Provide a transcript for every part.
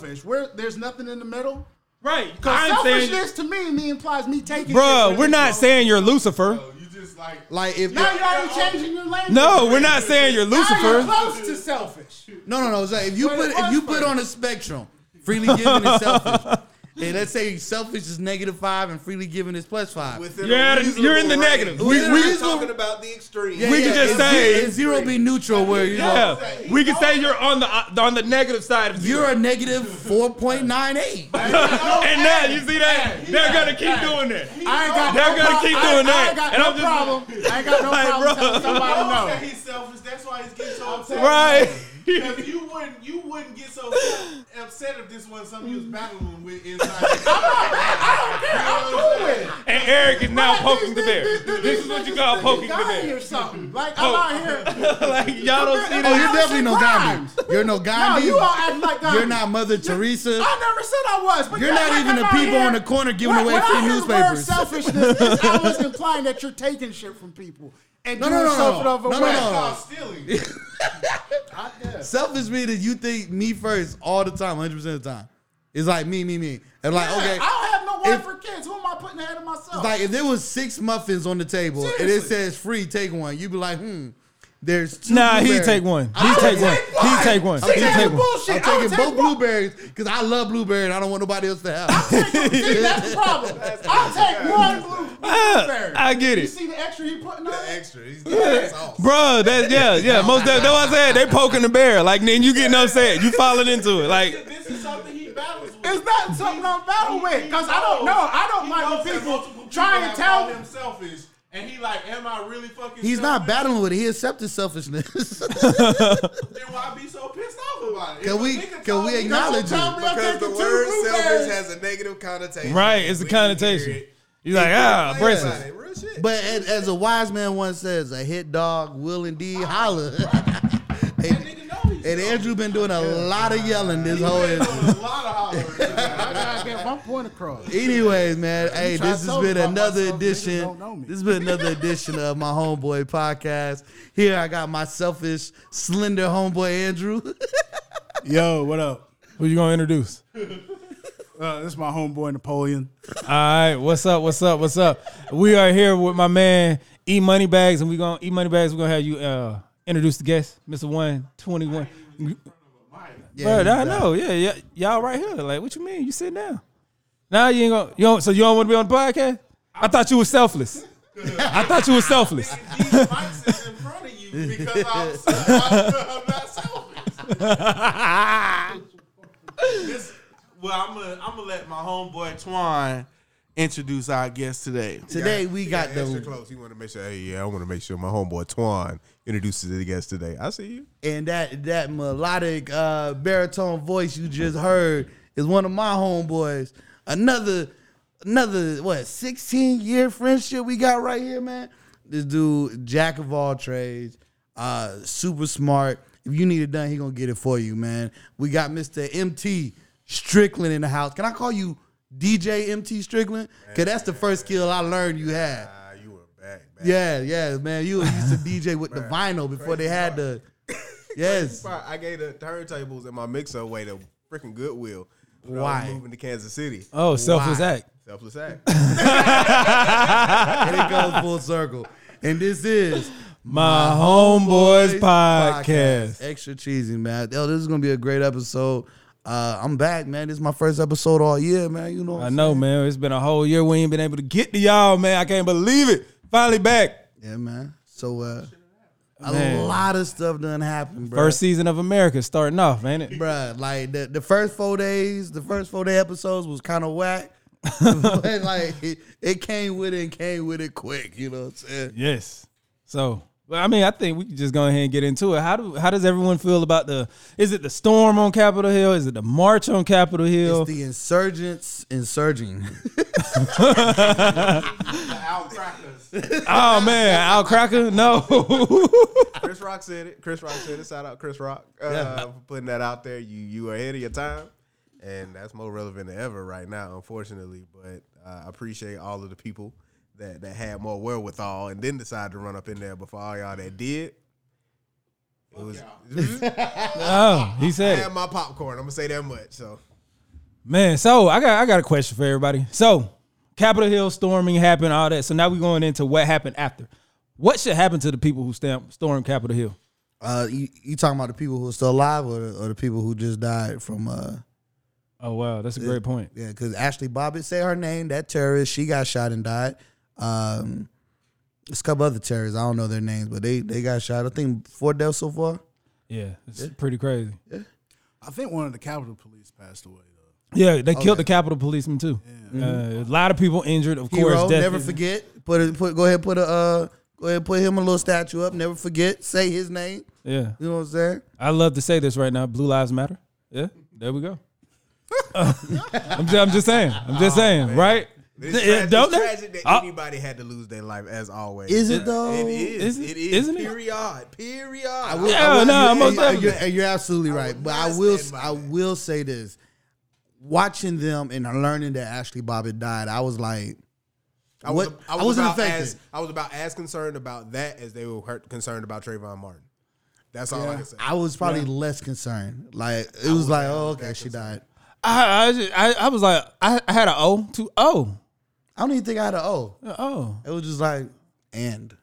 selfish. Where there's nothing in the middle. Right. Because I'm saying, selfishness to me, me implies me taking. bro, we're not you. saying you're Lucifer. Oh, you just like Like if Now you're already changing your language. No, we're not saying you're Now you're Lucifer. close to selfish. no no no, it's like if you Wait, put if you first? put on a spectrum, freely given is selfish. And let's say selfish is negative five and freely given is plus five. within You're you're in the reasonable negative. range. We- We're we- not talking about the extreme. Yeah, we can just and say- zero, and zero be neutral where you know Yeah, we can say you're on the uh, on the negative side of you're a negative four point nine eight. and now you see that they're gonna keep doing that. I ain't got They're no gonna prob- keep I- doing I that. ain't got And no I'm just- problem. I ain't got no Like, problem bro. telling somebody know no. he's selfish. That's why he's getting so upset. Right. Because you wouldn't, you wouldn't get so upset if this was something you was battling with inside. I'm cool with it. And Eric is now poking the bear. these- these- This is what you call poking the bear. or something. Like I'm out here. like y'all don't see Oh, that. you're definitely no Gandhi. You're no No, Gandhi. you all act like Gandhi. You're not Mother Teresa. I never said I was. But You're not even the people here- on the corner giving away free I hear the word newspapers. selfishness, it's always implying that you're taking shit from people and No, doing no, no, something no. of a No, no, way. no. Stop stealing. I guess. Selfish means you think me first all the time, 100% of the time. It's like me, me, me. And like, Yeah, okay. I don't have no wife If- or kids. Who am I putting ahead of myself? Like if there was six muffins on the table and it says free, take one. You'd be like, hmm. There's two. Nah, he blueberries. take one. He I take would one. He take one. See, He that's take one. bullshit. I'm taking both one. blueberries because I love blueberry and I don't want nobody else to have. See, that's the problem. I'll take one blue, ah, blueberry. I get it. You it. see the extra he putting on? it? Extra. He's that's all. Bro, that yeah, yeah. Most that's what I said. They poking the bear. Like then you getting upset. You falling into it. Like This is something he battles with. It's not something I'm battle with because I don't know. I don't He like knows when that people multiple try and have tell called him selfish, and he like, am I really fucking? He's not battling with it. He accepted selfishness. Then why be so pissed off about it? Can If we- can we me- acknowledge Tell it? Because the word blueberries. selfish has a negative connotation. Right, it's a When you hear connotation. it, you like ah, think about braces. Real shit. but as, as a wise man once says, a hit dog will indeed holler. that and, nigga know he's and. Andrew been doing a lot of yelling this whole He been doing a lot of hollering. I gotta get one point across. Anyways, man, hey, this has been another myself, edition. don't know me. This has been another edition of my homeboy podcast. Here I got my selfish, slender homeboy Andrew. Yo, what up? Who you gonna introduce? Uh, this is my homeboy Napoleon. All right, what's up? What's up? What's up? We are here with my man E Money Bags, and we gonna E Money Bags. We're gonna have you uh, introduce the guest, Mister One Twenty One. Yeah, Bro, I know, yeah, yeah, y'all right here. Like, what you mean? You sit down. Now you ain't gonna. You don't, so you don't want to be on the podcast? I thought you was selfless. I thought you was selfless. These mics is in front of you because I'm, I'm, I'm not selfish. This, well, I'm gonna I'm gonna let my homeboy Twine introduce our guest today. Today we got extra the close. You want to make sure. Hey, yeah, I want to make sure my homeboy Twan introduces the guest today. I see you. and that that melodic uh, baritone voice you just heard is one of my homeboys. Another another what 16 year friendship we got right here, man. This dude, jack of all trades, uh, super smart. If you need it done, he gonna get it for you, man. We got Mr. MT Strickland in the house. Can I call you DJ MT Strickland? Cause that's the first skill I learned you had. Ah, you were back. back. Yeah, yeah, man. You used to DJ with the vinyl before they had the. Yes. I gave the turntables and my mixer away to freaking Goodwill. when I was Why? moving to Kansas City. Oh, selfless Why? act. Selfless act. and it goes full circle. And this is My homeboys podcast. Extra cheesy, man. Yo, this is gonna be a great episode. Uh, I'm back, man. This is my first episode all year, man. You know, what I know, saying? man. It's been a whole year we ain't been able to get to y'all, man. I can't believe it. Finally back. Yeah, man. So uh, a Man. lot of stuff done happened, bro. First season of America starting off, ain't it? Bruh, like the, the first four days, the first four day episodes was kind of whack. but like it, it came with it and came with it quick, you know what I'm saying? Yes. So, well, I mean, I think we can just go ahead and get into it. How do how does everyone feel about the? Is it the storm on Capitol Hill? Is it the march on Capitol Hill? It's the insurgents insurging. The Crackers. oh man, Al Cracker? No. Chris Rock said it. Chris Rock said it. Shout out Chris Rock uh, for putting that out there. You you are ahead of your time, and that's more relevant than ever right now, unfortunately. But uh, I appreciate all of the people that that had more wherewithal and then decided to run up in there before all y'all that did. It was. Oh, he said it. had my popcorn. I'm gonna say that much. So Man, so I got I got a question for everybody. So Capitol Hill storming happened, all that. So now we're going into what happened after. What should happen to the people who stamp, stormed Capitol Hill? Uh, you, you talking about the people who are still alive or the, or the people who just died from uh Oh wow, that's a great point. yeah because Ashli Babbitt said her name that terrorist she got shot and died um there's a couple other terrorists I don't know their names but they they got shot I think four deaths so far Yeah, it's pretty crazy. Yeah. I think one of the Capitol Police passed away though. Yeah, they killed the Capitol policeman too. Uh, a lot of people injured, of hero course. death- never forget put it put go ahead put a uh go ahead put him a little statue up never forget say his name Yeah, you know what I'm saying I love to say this right now. Blue lives matter. Yeah, there we go. I'm, just, I'm just saying. I'm just saying, right? It's, Yeah, tra- don't it's tragic that Uh, anybody had to lose their life as always. is it though It is. Is it? It is. Isn't it? Period. Period. I will, Yeah, I will, no, and most you're, and definitely. you're, and you're absolutely right. would But I will, I that. will say this: watching them and learning that Ashli Babbitt died, I was like, I was, What- I I was wasn't about affected. As, I was about as concerned about that as they were hurt, concerned about Trayvon Martin. That's all I can say. I was probably less concerned. Like it was like, oh, okay, she died. I I, just, I I was like I, I had an O to O. I don't even think I had an O. Oh It was just like, and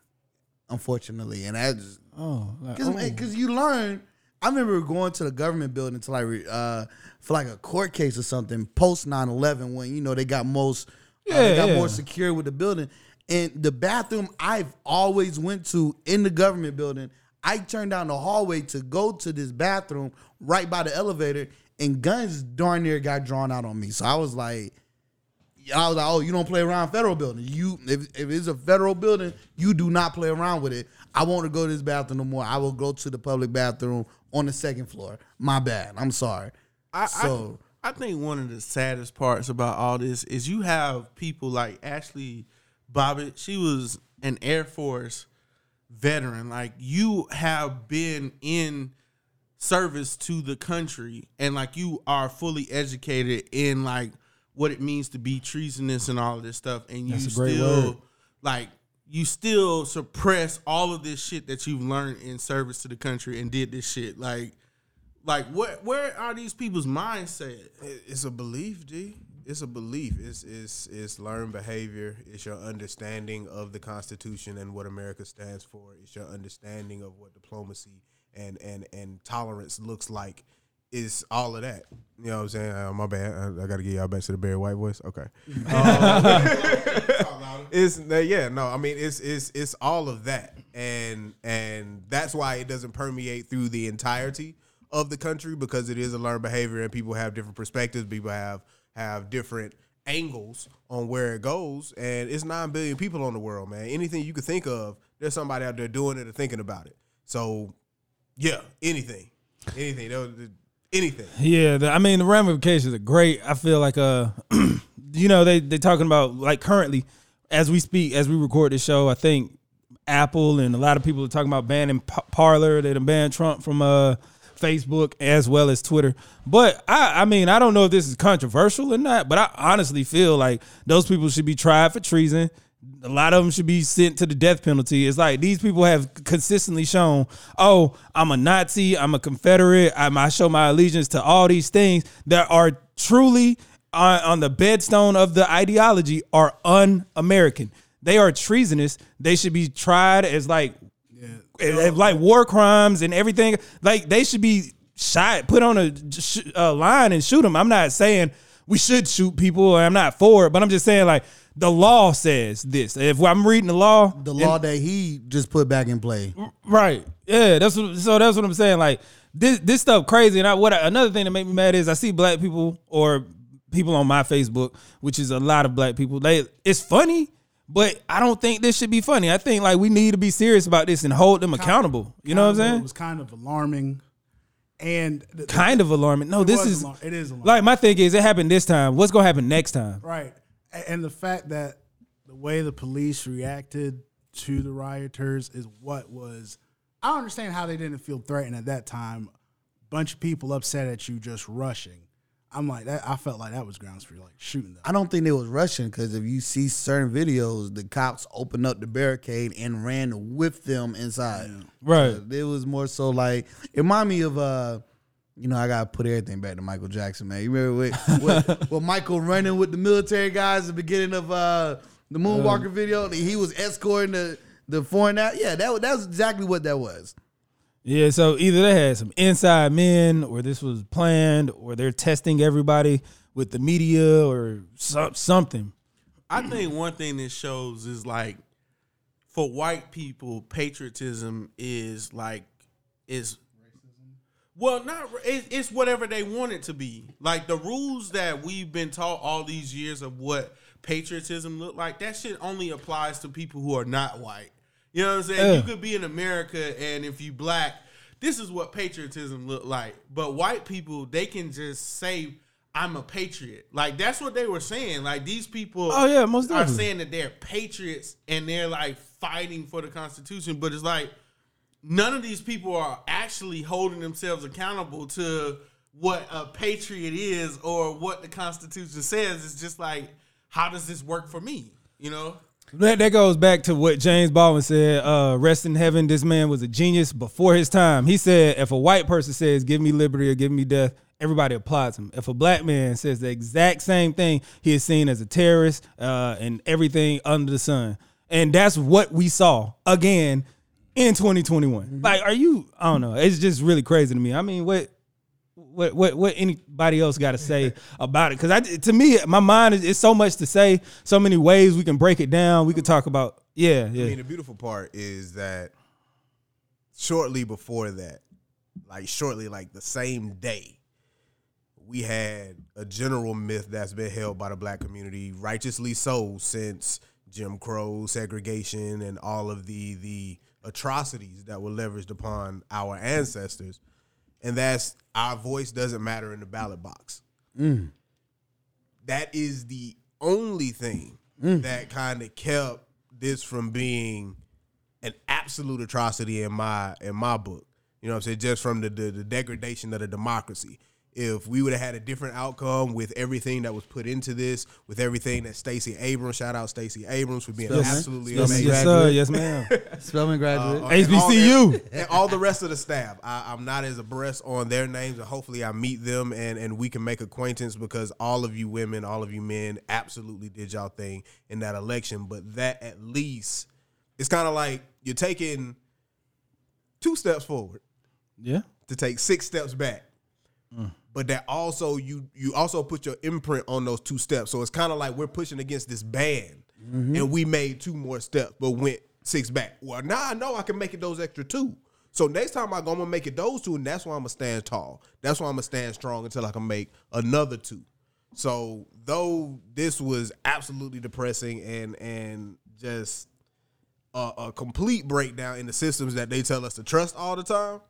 unfortunately, and I just oh like, because oh. you learn. I remember going to the government building to like re- uh, for like a court case or something post 9-11 when you know they got most uh, they Yeah, got yeah. more secure with the building and the bathroom I've always went to in the government building. I turned down the hallway to go to this bathroom right by the elevator, and guns darn near got drawn out on me. So I was like. I was like, oh, you don't play around federal building. You if, if it's a federal building, you do not play around with it. I want to go to this bathroom no more. I will go to the public bathroom on the second floor. My bad. I'm sorry. I, So- I, I think one of the saddest parts about all this is you have people like Ashli Babbitt. She was an Air Force veteran. Like you have been in service to the country and like you are fully educated in like what it means to be treasonous and all of this stuff and you That's a great still word. like you still suppress all of this shit that you've learned in service to the country and did this shit like like where where are these people's mindset It- It's a belief, G. It's a belief. It's it's it's learned behavior. It's your understanding of the Constitution and what America stands for. It's your understanding of what diplomacy and and and tolerance looks like. Is all of that. You know what I'm saying? Uh, my bad. I, I got to get y'all back to the Barry White voice. Okay. it's uh, yeah no i mean it's it's it's all of that and and that's why it doesn't permeate through the entirety of the country because it is a learned behavior and people have different perspectives people have have different angles on where it goes and it's 9 billion people on the world man anything you could think of there's somebody out there doing it or thinking about it so yeah anything anything There was- anything Yeah, the, I mean the ramifications are great. I feel like uh, you know they they talking about like currently as we speak as we record this show. I think Apple and a lot of people are talking about banning P- Parler. They done banned Trump from uh Facebook as well as Twitter. But I I mean I don't know if this is controversial or not. But I honestly feel like those people should be tried for treason. A lot of them should be sent to the death penalty. It's like these people have consistently shown, oh, I'm a Nazi, I'm a Confederate, I'm, I show my allegiance to all these things that are truly on, on the bedstone of the ideology are un-American. They are treasonous. They should be tried as like, eh, like war crimes and everything. Like they should be shot, put on a, a line and shoot them. I'm not saying we should shoot people, I'm not for it, but I'm just saying like the law says this. If I'm reading the law, The law that he just put back in play. Right. Yeah. That's what. So that's what I'm saying. Like this, this stuff crazy. And I, what I, another thing that make me mad is I see black people or people on my Facebook, which is a lot of black people. They, it's funny, but I don't think this should be funny. I think like we need to be serious about this and hold them accountable. You know what I'm saying? It was kind of alarming, and the, the- Kind of alarming. No, this is alar- it is alarming. like my thing is it happened this time. What's gonna happen next time? Right. A- And the fact that the way the police reacted to the rioters is what was I don't understand how they didn't feel threatened at that time. Bunch of people upset at you just rushing. I'm like that. I felt like that was grounds for like shooting them. I don't think they was rushing because if you see certain videos, the cops opened up the barricade and ran with them inside. Right. So it was more so like it reminded me of uh, you know, I gotta put everything back to Michael Jackson, man. You remember with, with, with Michael running with the military guys at the beginning of uh the Moonwalker video? He was escorting the the foreign out. Yeah, that was- that was exactly what that was. Yeah, so either they had some inside men, or this was planned, or they're testing everybody with the media or some, something. I think one thing this shows is like for white people, patriotism is like is well, not it, it's whatever they want it to be. Like the rules that we've been taught all these years of what patriotism look like. That shit only applies to people who are not white. You know what I'm saying? Yeah. You could be in America, and if you black, this is what patriotism look like. But white people, they can just say. I'm a patriot. Like that's what they were saying. Like these people Oh, yeah, most are saying that they're patriots and they're like fighting for the Constitution, but it's like none of these people are actually holding themselves accountable to what a patriot is or what the Constitution says. It's just like, how does this work for me? You know? That, that goes back to what James Baldwin said. Uh, rest in heaven, this man was a genius before his time. He said, if a white person says, give me liberty or give me death, everybody applauds him. If a black man says the exact same thing, he is seen as a terrorist uh, and everything under the sun. And that's what we saw again in 2021. Mm-hmm. Like, are you, I don't know. It's just really crazy to me. I mean, what, what what what anybody else got to say about it? Because I to me, my mind is it's so much to say, so many ways we can break it down. We could talk about yeah, yeah. I mean, the beautiful part is that shortly before that, like shortly, like the same day, we had a general myth that's been held by the black community, righteously so, since Jim Crow, segregation, and all of the the atrocities that were leveraged upon our ancestors, and that's our voice doesn't matter in the ballot box. Mm. That is the only thing mm. that kind of kept this from being an absolute atrocity in my in my book. You know what I'm saying? Just from the, the, the degradation of the democracy. If we would have had a different outcome with everything that was put into this, with everything that Stacey Abrams, shout out Stacey Abrams for being Yes. absolutely Yes, amazing. yes, sir. Yes, ma'am. Spelman graduate. Uh, and all- HBCU. and, and all the rest of the staff. I, I'm not as abreast on their names, and hopefully I meet them and and we can make acquaintance because all of you women, all of you men, absolutely did y'all thing in that election. But that at least it's kind of like you're taking two steps forward Yeah. to take six steps back. But that also you you also put your imprint on those two steps. So it's kind of like we're pushing against this band, mm-hmm. and we made two more steps, but went six back. Well, now I know I can make it those extra two. So next time I go, I'm gonna make it those two, and that's why I'm gonna stand tall. That's why I'm gonna stand strong until I can make another two. So though this was absolutely depressing and and just a, a complete breakdown in the systems that they tell us to trust all the time.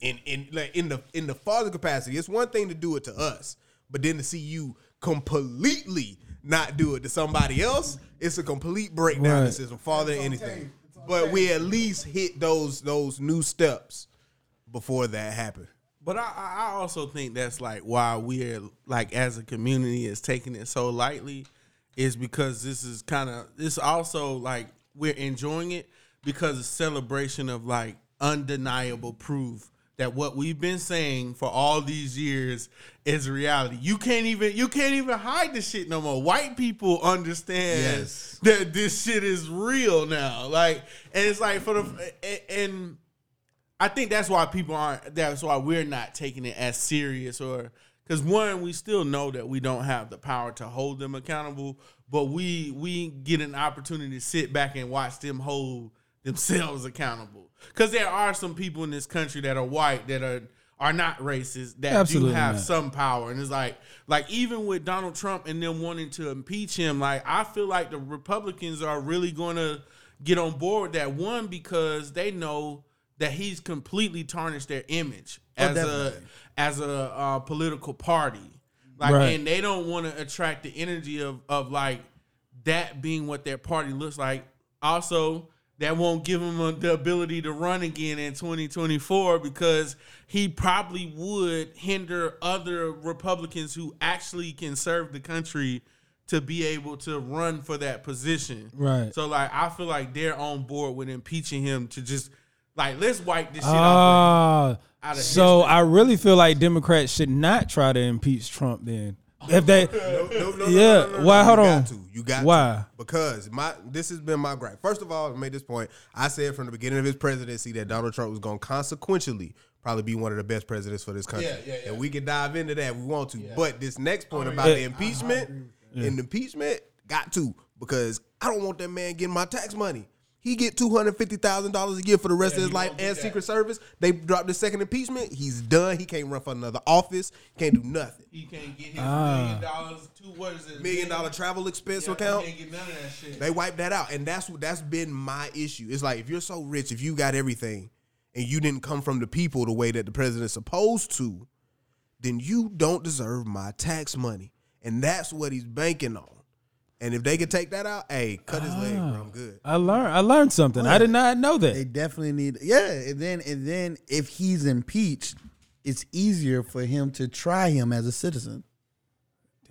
In in like in the in the father capacity, it's one thing to do it to us, but then to see you completely not do it to somebody else, it's a complete breakdown in the Right. system. Father anything, but we at least hit those those new steps before that happened. But I, I I also think that's like why we're like as a community is taking it so lightly is because this is kind of this also like we're enjoying it because it's celebration of like undeniable proof that what we've been saying for all these years is reality. You can't even you can't even hide this shit no more. White people understand Yes. that this shit is real now. Like and it's like for the and- and I think that's why people aren't. That's why we're not taking it as serious, or because one, we still know that we don't have the power to hold them accountable, but we we get an opportunity to sit back and watch them hold themselves accountable. Because there are some people in this country that are white that are are not racist that Absolutely do have not. some power, and it's like like even with Donald Trump and them wanting to impeach him, like I feel like the Republicans are really going to get on board that one because they know that he's completely tarnished their image as a as a uh, political party. Like, Right. and they don't want to attract the energy of of like that being what their party looks like. Also, that won't give him uh, the ability to run again in 2024 because he probably would hinder other Republicans who actually can serve the country to be able to run for that position. Right. So like I feel like they're on board with impeaching him to just like let's wipe this shit off. Ah, out of so history. I really feel like Democrats should not try to impeach Trump. Then, if they, No, no, no, Yeah, no, no, no, why- no. hold you on. Got to. You got Why? to. Because my this has been my gripe. First of all, I made this point. I said from the beginning of his presidency that Donald Trump was going to consequentially probably be one of the best presidents for this country. Yeah, yeah, yeah. And we can dive into that if we want to. But this next point about yeah. the uh, impeachment and the impeachment got to because I don't want that man getting my tax money. He get two hundred fifty thousand dollars a year for the rest of his life and Secret Service. They dropped the second impeachment. He's done. He can't run for another office. Can't do nothing. he can't get his Ah. million dollars to what is it? Million dollar travel expense Yeah, account. Can't get none of that shit. They wiped that out, and that's what that's been my issue. It's like if you're so rich, if you got everything, and you didn't come from the people the way that the president's supposed to, then you don't deserve my tax money, and that's what he's banking on. And if they could take that out, hey, cut his leg, bro. I'm good. I learned, I learned something. I did not know that. They definitely need. Yeah, and then and then if he's impeached, it's easier for him to try him as a citizen.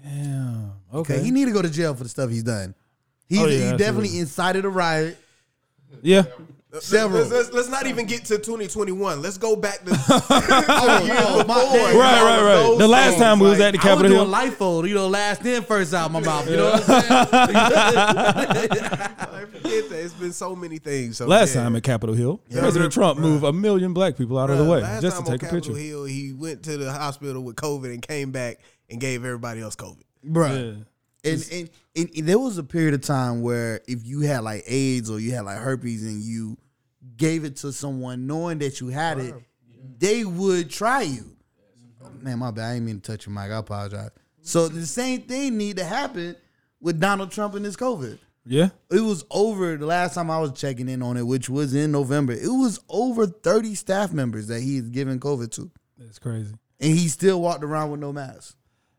Damn. Okay, Okay. he need to go to jail for the stuff he's done. He, Oh, yeah, he absolutely. definitely incited a riot. yeah. Several. Let's, let's, let's not even get to 2021. Let's go back to Oh, oh, my before. Right, right, right. The last things, time we was at the Capitol Hill. life fold, you know, last in, first out my mouth. You know what I'm saying? I forget that. It's been so many things. So, Last yeah. time at Capitol Hill, Yeah. President Trump Bruh. moved a million black people out of the way last just to time on take a picture. Hill, he went to the hospital with COVID and came back and gave everybody else COVID. Bruh. Yeah. And, and, and, and there was a period of time where if you had like AIDS or you had like herpes and you gave it to someone knowing that you had it, they would try you. Man, my bad. I didn't mean to touch your mic. I apologize. So the same thing need to happen with Donald Trump and his COVID. Yeah. It was over the last time I was checking in on it, which was in November. It was over 30 staff members that he's given COVID to. That's crazy. And he still walked around with no mask.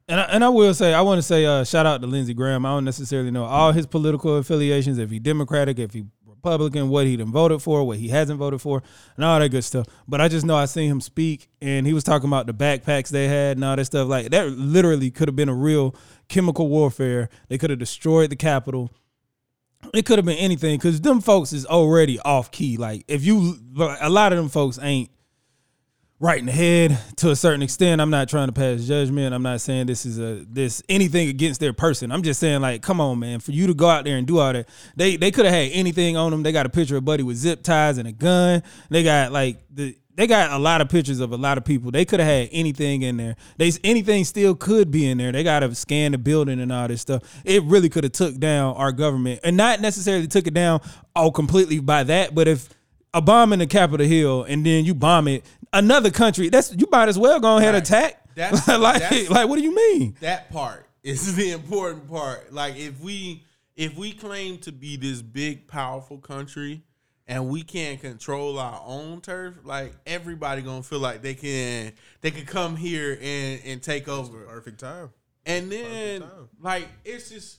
And I, and I will say, I want to say, uh, shout out to Lindsey Graham. I don't necessarily know all his political affiliations, if he Democratic, if he Republican, what he done voted for, what he hasn't voted for, and all that good stuff. But I just know I seen him speak, and he was talking about the backpacks they had and all that stuff. Like that literally could have been a real chemical warfare. They could have destroyed the Capitol. It could have been anything because them folks is already off key. Like if you, a lot of them folks ain't right in the head to a certain extent. I'm not trying to pass judgment. I'm not saying this is a this anything against their person. I'm just saying like, come on, man, for you to go out there and do all that, they they could have had anything on them. They got a picture of Buddy with zip ties and a gun. They got like the. They got a lot of pictures of a lot of people. They could have had anything in there. They anything still could be in there. They got to scan the building and all this stuff. It really could have took down our government, and not necessarily took it down all completely by that. But if a bomb in the Capitol Hill and then you bomb it, another country, that's you might as well go ahead and Right. attack. That's- like, that's- like, what do you mean? that part is the important part. Like if we if we claim to be this big powerful country and we can't control our own turf, like everybody gonna feel like they can they can come here and and take over. Perfect time. And then time. like it's just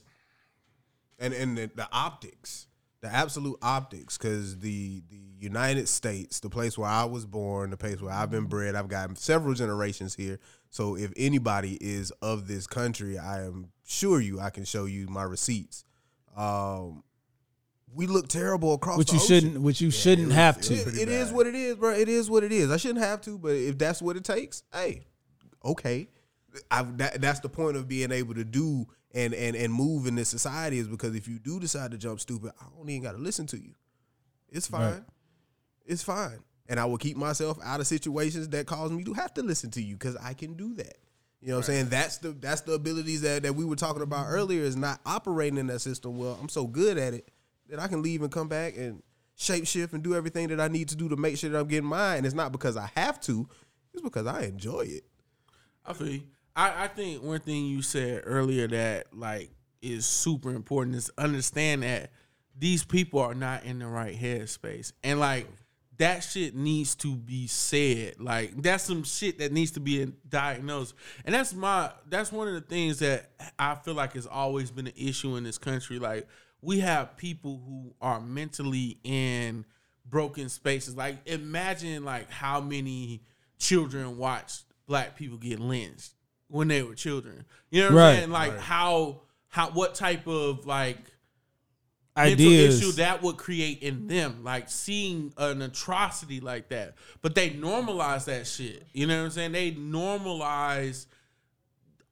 and and the, the optics, the absolute optics, because the the United States, the place where I was born, the place where I've been bred, I've got several generations here. So if anybody is of this country, I am sure you, I can show you my receipts. Um, we look terrible across. Which the you ocean. shouldn't, which you shouldn't have to. It- it is what it is, bro. It is what it is. I shouldn't have to, but if that's what it takes, hey, okay. I, that, that's the point of being able to do and, and and move in this society is because if you do decide to jump stupid, I don't even got to listen to you. It's fine. Right. It's fine. And I will keep myself out of situations that cause me to have to listen to you because I can do that. You know what I'm saying? That's the that's the abilities that, that we were talking about earlier is not operating in that system. Well, I'm so good at it that I can leave and come back and shape shift and do everything that I need to do to make sure that I'm getting mine. And it's not because I have to, it's because I enjoy it. I feel you. I, I think one thing you said earlier that like is super important is understand that these people are not in the right headspace. And like that shit needs to be said. Like that's some shit that needs to be diagnosed. And that's my that's one of the things that I feel like has always been an issue in this country. Like we have people who are mentally in broken spaces. Like imagine like how many children watched black people get lynched when they were children. You know what Right. I'm saying? Like how how what type of like Ideas. issue that would create in them, like seeing an atrocity like that. But they normalize that shit. You know what I'm saying? They normalize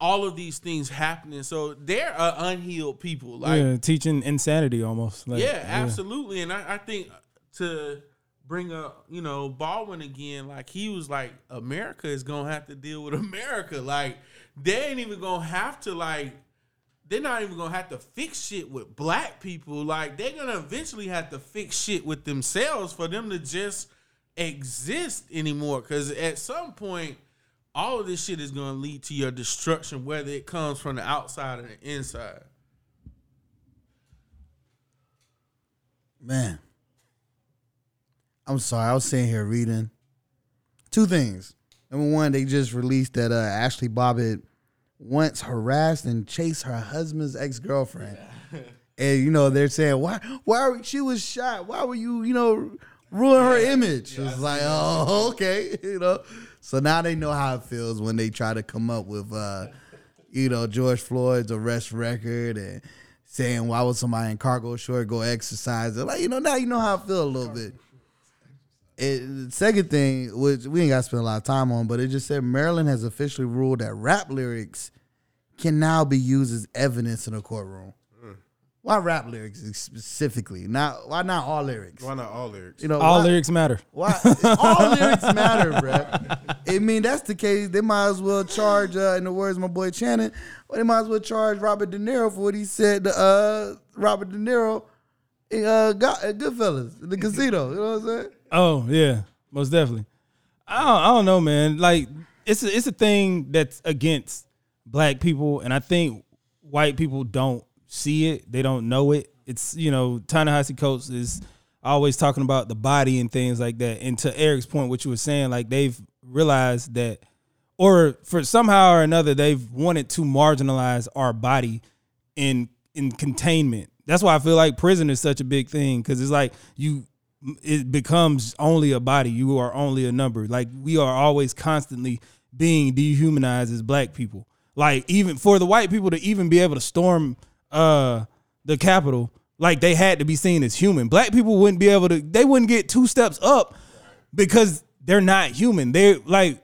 all of these things happening. So they're uh, unhealed people. Like yeah, teaching insanity almost. Like, yeah, absolutely. And I, I think to bring up, you know, Baldwin again, like he was like, America is gonna have to deal with America. Like they ain't even gonna have to like they're not even gonna have to fix shit with black people. Like they're gonna eventually have to fix shit with themselves for them to just exist anymore. Cause at some point, all of this shit is gonna lead to your destruction, whether it comes from the outside or the inside. Man. I'm sorry. I was sitting here reading two things. Number one, they just released that uh, Ashli Babbitt once harassed and chased her husband's ex girlfriend. And you know they're saying why why she was shot? Why were you you know ruin her image? it's like oh okay you know. So now they know how it feels when they try to come up with uh you know George Floyd's arrest record and saying why would somebody in cargo short go exercise? Like you know now you know how I feel a little bit. It, the second thing, which we ain't got to spend a lot of time on, but it just said Maryland has officially ruled that rap lyrics can now be used as evidence in a courtroom. Why rap lyrics specifically? Not why not all lyrics? Why not all lyrics? You know, All why- lyrics matter. Why all lyrics matter, bruh. I mean, that's the case. They might as well charge, uh, in the words of my boy Channing, well, they might as well charge Robert De Niro for what he said to uh, Robert De Niro in uh, uh, Goodfellas, in the casino. You know what I'm saying? Oh yeah, most definitely. I don't, I don't know, man. Like it's a, it's a thing that's against black people, and I think white people don't see it. They don't know it. It's you know, Ta-Nehisi Coates is always talking about the body and things like that. And to Eric's point, what you were saying, like they've realized that, or for somehow or another, they've wanted to marginalize our body in in containment. That's why I feel like prison is such a big thing because it's like you it becomes only a body. You are only a number. Like we are always constantly being dehumanized as black people. Like even for the white people to even be able to storm uh the Capitol, like they had to be seen as human. Black people wouldn't be able to. They wouldn't get two steps up because they're not human. They're like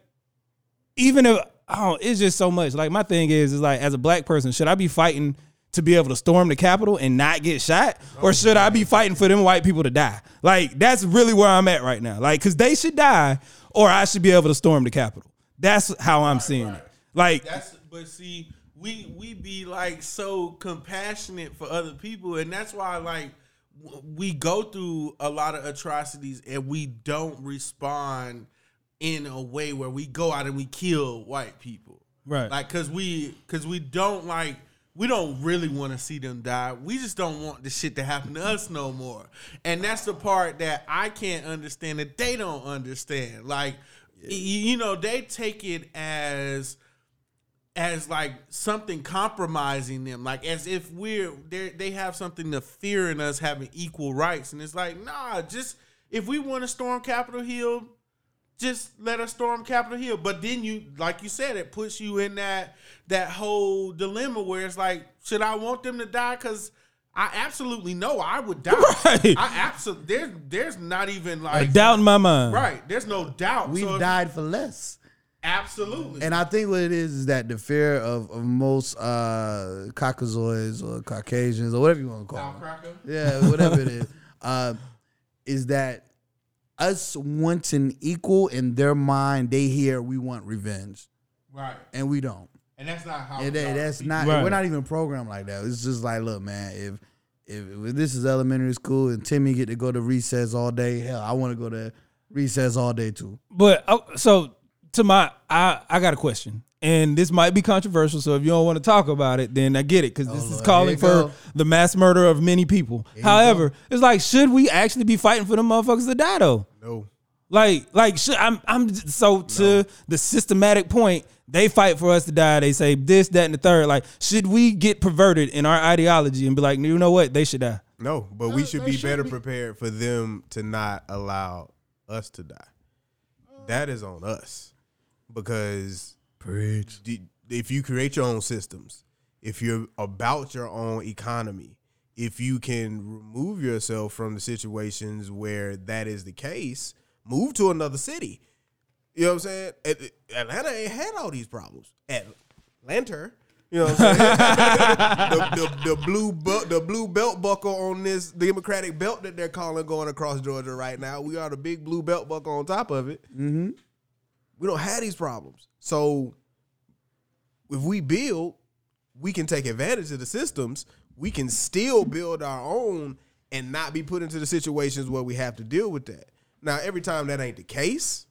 even if oh, it's just so much. Like my thing is, is like as a black person, should I be fighting to be able to storm the Capitol and not get shot, or should I be fighting for them white people to die? Like that's really where I'm at right now. Like, cause they should die, or I should be able to storm the Capitol. That's how I'm seeing it. Like, That's but see, we we be like so compassionate for other people, and that's why like we go through a lot of atrocities and we don't respond in a way where we go out and we kill white people, Right. Like because we because we don't like. We don't really want to see them die. We just don't want the shit to happen to us no more. And that's the part that I can't understand that they don't understand. Like, y- you know, they take it as as like something compromising them, like as if we're they they have something to fear in us having equal rights, and it's like nah, just if we want to storm Capitol Hill, just let us storm Capitol Hill. But then you, like you said, it puts you in that that whole dilemma where it's like, should I want them to die? Because I absolutely know I would die. Right. I absolutely there's there's not even like a like doubt in my mind. Right. There's no doubt. We've So if- died for less. Absolutely. And I think what it is is that the fear of, of most uh, Caucasoids or Caucasians or whatever you want to call them, Cracker. yeah, whatever it is, uh, is that us wanting equal in their mind, they hear we want revenge, Right. and we don't. And that's not how. And we that, are. that's not. Right. We're not even programmed like that. It's just like, look, man, if, if if this is elementary school and Timmy get to go to recess all day, hell, I want to go to recess all day too. But uh, so to my, I I got a question, and this might be controversial. So if you don't want to talk about it, then I get it because this is calling for go. the mass murder of many people. However, it's like, should we actually be fighting for the motherfuckers to die though? No. Like, like, should, I'm, I'm so to the systematic point. They fight for us to die. They say this, that, and the third. Like, should we get perverted in our ideology and be like, you know what? They should die. No, but we should be should better be. prepared for them to not allow us to die. That is on us because Preach. if you create your own systems, if you're about your own economy, if you can remove yourself from the situations where that is the case, move to another city. You know what I'm saying? Atlanta ain't had all these problems. Atlanta. You know what I'm saying? the, the, the blue belt, the blue belt buckle on this Democratic belt that they're calling going across Georgia right now. We are the big blue belt buckle on top of it. Mm-hmm. We don't have these problems. So if we build, we can take advantage of the systems. We can still build our own and not be put into the situations where we have to deal with that. Now, every time that ain't the case,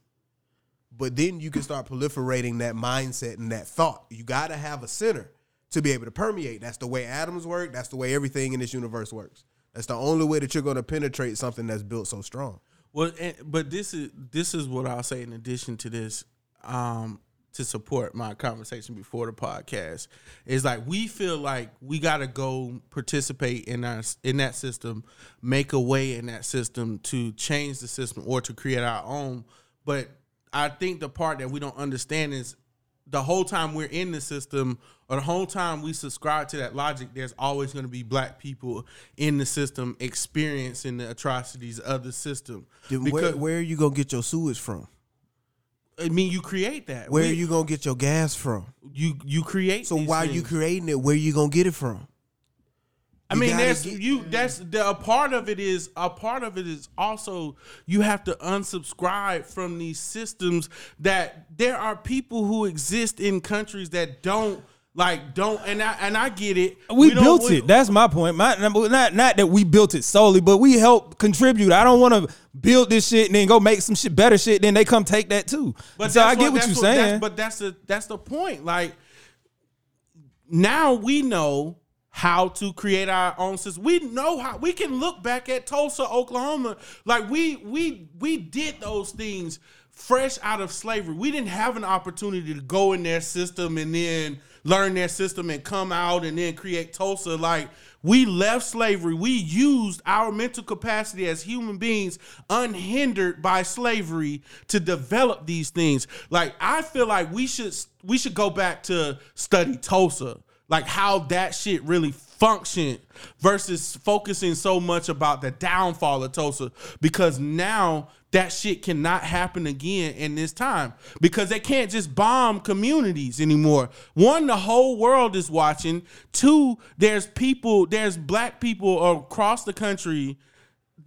but then you can start proliferating that mindset and that thought. You got to have a center to be able to permeate. That's the way atoms work. That's the way everything in this universe works. That's the only way that you're going to penetrate something that's built so strong. Well, but this is this is what I'll say in addition to this, um, to support my conversation before the podcast is like we feel like we got to go participate in our in that system, make a way in that system to change the system or to create our own. But I think the part that we don't understand is the whole time we're in the system or the whole time we subscribe to that logic, there's always going to be black people in the system experiencing the atrocities of the system. Then where, where are you going to get your sewage from? I mean, you create that. Where We- are you going to get your gas from? you you create. So these while you creating it, where are you going to get it from? I mean, gotta get- you. That's the a part of it is a part of it is also you have to unsubscribe from these systems that there are people who exist in countries that don't like don't and I and I get it. We, don't- built we- it. That's my point. My not not that we built it solely, but we help contribute. I don't want to build this shit and then go make some shit better shit. Then they come take that too. But so I get what that's you're that's- saying. but that's the that's the point. Like now we know how to create our own system. We know how we can look back at Tulsa, Oklahoma. Like we we we did those things fresh out of slavery. We didn't have an opportunity to go in their system and then learn their system and come out and then create Tulsa. Like we left slavery. We used our mental capacity as human beings unhindered by slavery to develop these things. Like I feel like we should we should go back to study Tulsa. Like how that shit really functioned versus focusing so much about the downfall of Tulsa because now that shit cannot happen again in this time because they can't just bomb communities anymore. One, the whole world is watching. Two, there's people, there's black people across the country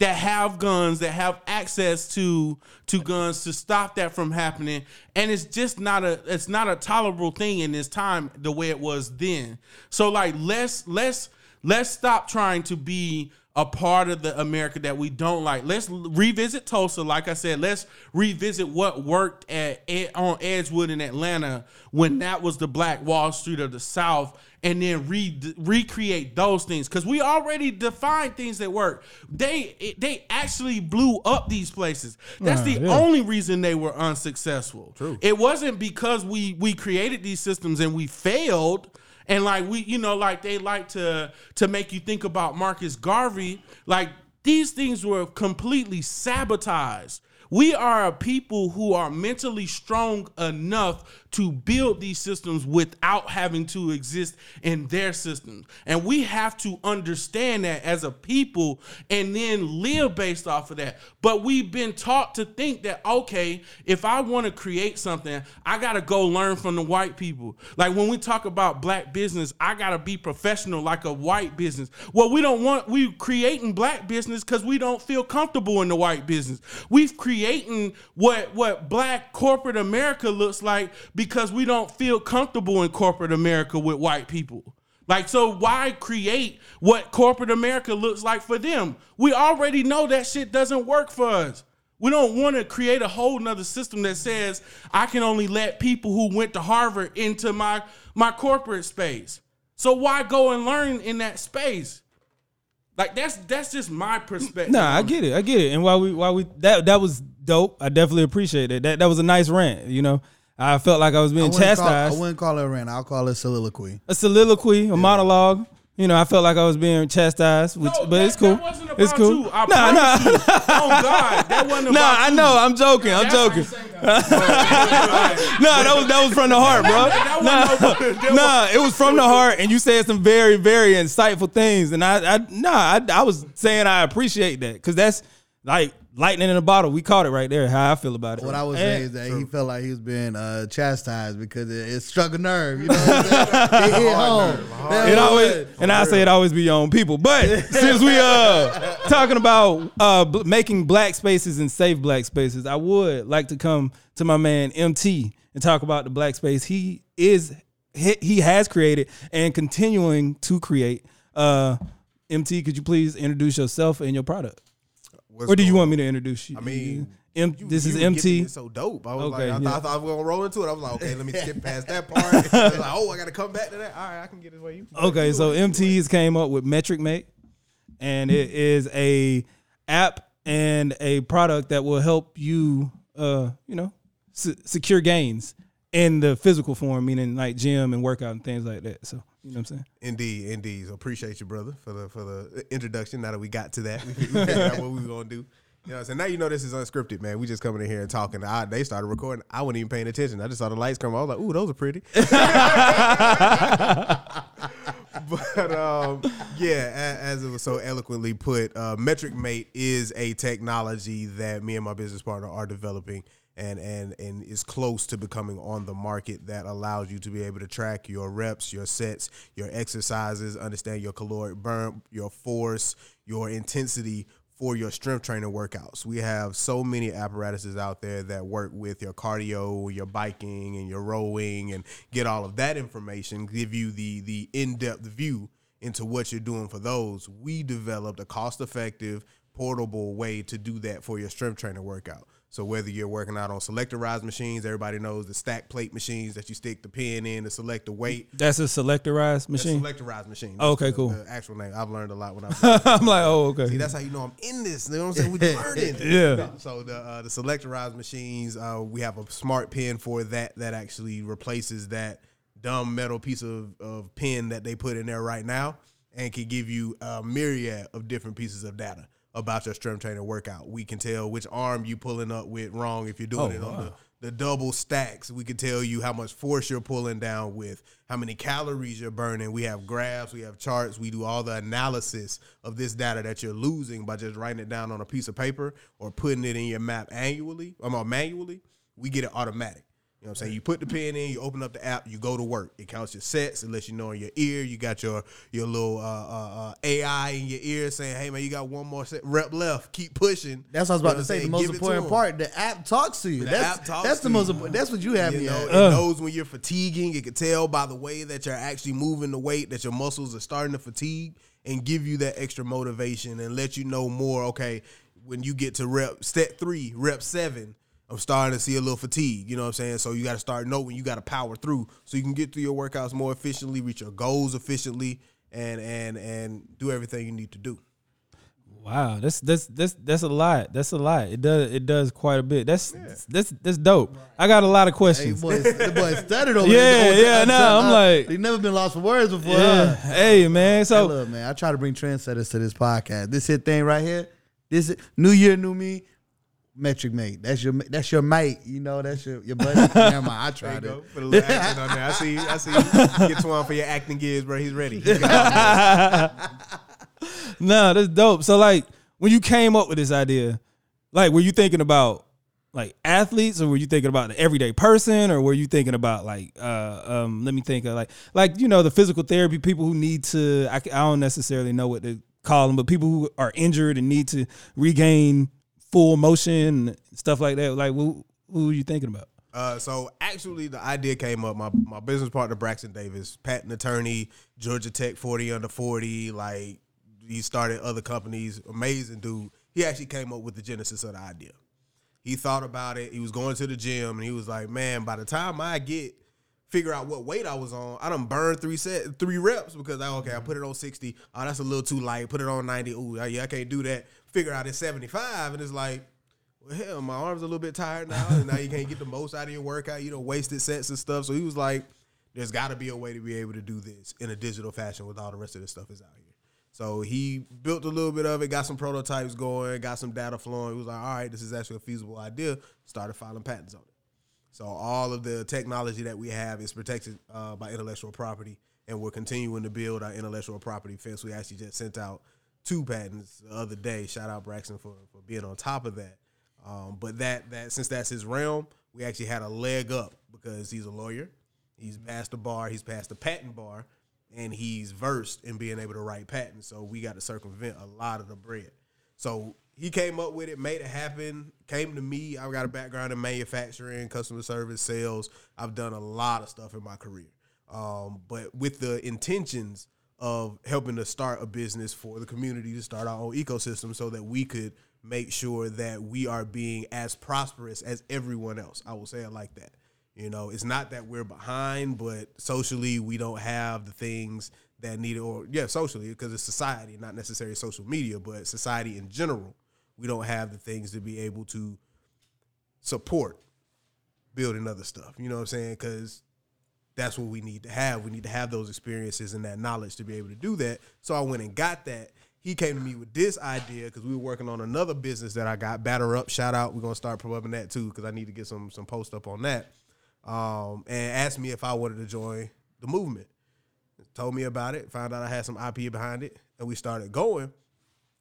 that have guns that have access to to guns to stop that from happening. And it's just not a it's not a tolerable thing in this time the way it was then. So like let's let's let's stop trying to be a part of the America that we don't like. Let's revisit Tulsa. Like I said, let's revisit what worked at on Edgewood in Atlanta when that was the Black Wall Street of the South, and then re- recreate those things because we already defined things that work. They they actually blew up these places. That's the yeah. only reason they were unsuccessful. True. It wasn't because we we created these systems and we failed. And like we, you know, like they like to to make you think about Marcus Garvey. Like these things were completely sabotaged. We are a people who are mentally strong enough to build these systems without having to exist in their systems. And we have to understand that as a people and then live based off of that. But we've been taught to think that, okay, if I want to create something, I got to go learn from the white people. Like when we talk about black business, I got to be professional like a white business. Well, we don't want, we creating black business because we don't feel comfortable in the white business. We've creating what, what black corporate America looks like because we don't feel comfortable in corporate America with white people. Like, so why create what corporate America looks like for them? We already know that shit doesn't work for us. We don't want to create a whole nother system that says I can only let people who went to Harvard into my my corporate space. So why go and learn in that space? Like that's that's just my perspective. Nah, I get it. I get it. And while we while we that that was dope. I definitely appreciate it. That that was a nice rant. You know, I felt like I was being wouldn't, call, I wouldn't call it a rant. I'll call it soliloquy. a soliloquy, a monologue. You know, I felt like I was being chastised, which, No, but that- it's cool. that wasn't it's cool. you. I nah, nah, promise you. Oh God, that wasn't nah. about I you. know. I'm joking. I'm joking. nah, that was that was from the heart, bro. Nah, nah, it was from the heart, and you said some very, very insightful things. And I, I nah, I, I was saying I appreciate that because that's like lightning in a bottle. We caught it right there. How I feel about it. What I was saying is that he felt like he was being uh, chastised because it, it struck a nerve. You know what I'm saying? it hit home. That's It always and I say it always be your own people. But since we uh talking about uh b- making black spaces and safe black spaces, I would like to come to my man MT and talk about the black space he is he, he has created and continuing to create. Uh MT, could you please introduce yourself and your product? Or do you want me to introduce you? I mean, M- You- this you is MT. so dope. I was Okay, like, I, yeah. thought, I thought I was gonna roll into it. I was like, okay, let me skip past that part. Like, oh, I gotta come back to that. All right, I can get it where you. Okay, so MT's came up with Metric Mate, and it is a app and a product that will help you, uh, you know, se- secure gains in the physical form, meaning like gym and workout and things like that. So you know what I'm saying? Indeed, indeed. So appreciate you, brother, for the for the introduction. Now that we got to that, we, we figured out what we were gonna do. You know, what I'm saying now you know this is unscripted, man. We just coming in here and talking. I, they started recording. I wasn't even paying attention. I just saw the lights come. on. I was like, "Ooh, those are pretty." but um, yeah, as it was so eloquently put, uh, Metric Mate is a technology that me and my business partner are developing. And, and and is close to becoming on the market that allows you to be able to track your reps, your sets, your exercises, understand your caloric burn, your force, your intensity for your strength training workouts. We have so many apparatuses out there that work with your cardio, your biking, and your rowing, and get all of that information, give you the the in depth view into what you're doing for those. We developed a cost effective, portable way to do that for your strength training workout. So whether you're working out on selectorized machines, everybody knows the stack plate machines that you stick the pin in to select the weight. That's a selectorized machine. Selectorized machine. Oh, okay, the- cool. The actual name. I've learned a lot when I've I'm like, oh, okay. See, that's how you know I'm in this. You know what I'm saying? We learning. Yeah. So the uh, the selectorized machines, uh, we have a smart pin for that that actually replaces that dumb metal piece of, of pin that they put in there right now, and can give you a myriad of different pieces of data about your strength training workout. We can tell which arm you pulling up with wrong if you're doing Oh, it on wow. the the double stacks. We can tell you how much force you're pulling down with, how many calories you're burning. We have graphs, we have charts, we do all the analysis of this data that you're losing by just writing it down on a piece of paper or putting it in your map annually, I'm or manually. We get it automatic. You know what I'm saying? You put the pen in, you open up the app, you go to work. It counts your sets, it lets you know in your ear. You got your your little uh, uh, uh, AI in your ear saying, "Hey man, you got one more set, rep left. Keep pushing." That's what I was You know about to say. The most Give important part, the app talks to you. The that's app talks that's the most important. That's what you have You me know, at. it knows when you're fatiguing. It can tell by the way that you're actually moving the weight that your muscles are starting to fatigue, and give you that extra motivation and let you know more. Okay, when you get to rep step three, rep seven, I'm starting to see a little fatigue. You know what I'm saying? So you got to start knowing you got to power through, so you can get through your workouts more efficiently, reach your goals efficiently, and and and do everything you need to do. Wow, that's that's that's that's a lot. That's a lot. It does it does quite a bit. That's that's that's dope. I got a lot of Hey, questions. boy, the boy stuttered over Yeah, there. yeah, no, I'm like- he never been lost for words before. yeah. Huh? Hey man, Hey, so look, man, I try to bring trendsetters to this podcast. This hit thing right here. This is- new year, new me. Metric mate. That's your that's your mate. You know, that's your your buddy. Never mind. I There you tried go. it. Put a little accent on there. I see. you. I see. you. Get one for your acting gigs, bro. He's ready. He got no, that's dope. So like when you came up with this idea, like were you thinking about like athletes or were you thinking about the everyday person or were you thinking about like uh um let me think of like like you know the physical therapy people who need to I, I don't necessarily know what to call them but people who are injured and need to regain full motion stuff like that like who who are you thinking about Uh, so actually, the idea came up. My my business partner Braxton Davis, patent attorney, Georgia Tech, forty under forty. Like he started other companies. Amazing dude. He actually came up with the genesis of the idea. He thought about it. He was going to the gym, and he was like, "Man, by the time I get figure out what weight I was on, I done burned three set three reps because I okay, I mm-hmm. put it on sixty. Oh, that's a little too light. Put it on ninety. Ooh, yeah, I can't do that. Figure out it's seventy five, and it's like." well, hell, my arms a little bit tired now, and now you can't get the most out of your workout. You know, wasted sets and stuff. So he was like, there's got to be a way to be able to do this in a digital fashion with all the rest of the stuff is out here. So he built a little bit of it, got some prototypes going, got some data flowing. He was like, all right, this is actually a feasible idea. Started filing patents on it. So all of the technology that we have is protected uh, by intellectual property, and we're continuing to build our intellectual property fence. We actually just sent out two patents the other day. Shout out Braxton for, for being on top of that. Um, but that that since that's his realm, we actually had a leg up because he's a lawyer. He's passed the bar. He's passed the patent bar, and he's versed in being able to write patents. So we got to circumvent a lot of the bread. So he came up with it, made it happen. Came to me. I've got a background in manufacturing, customer service, sales. I've done a lot of stuff in my career, um, but with the intentions of helping to start a business for the community to start our own ecosystem, so that we could make sure that we are being as prosperous as everyone else. I will say it like that. You know, it's not that we're behind, but socially we don't have the things that need or yeah, socially because it's society, not necessarily social media, but society in general. We don't have the things to be able to support building other stuff. You know what I'm saying? Because that's what we need to have. We need to have those experiences and that knowledge to be able to do that. So I went and got that. He came to me with this idea because we were working on another business that I got. Batter up, shout out. We're gonna start promoting that too because I need to get some some post up on that. Um, and asked me if I wanted to join the movement. Told me about it. Found out I had some IP behind it, and we started going.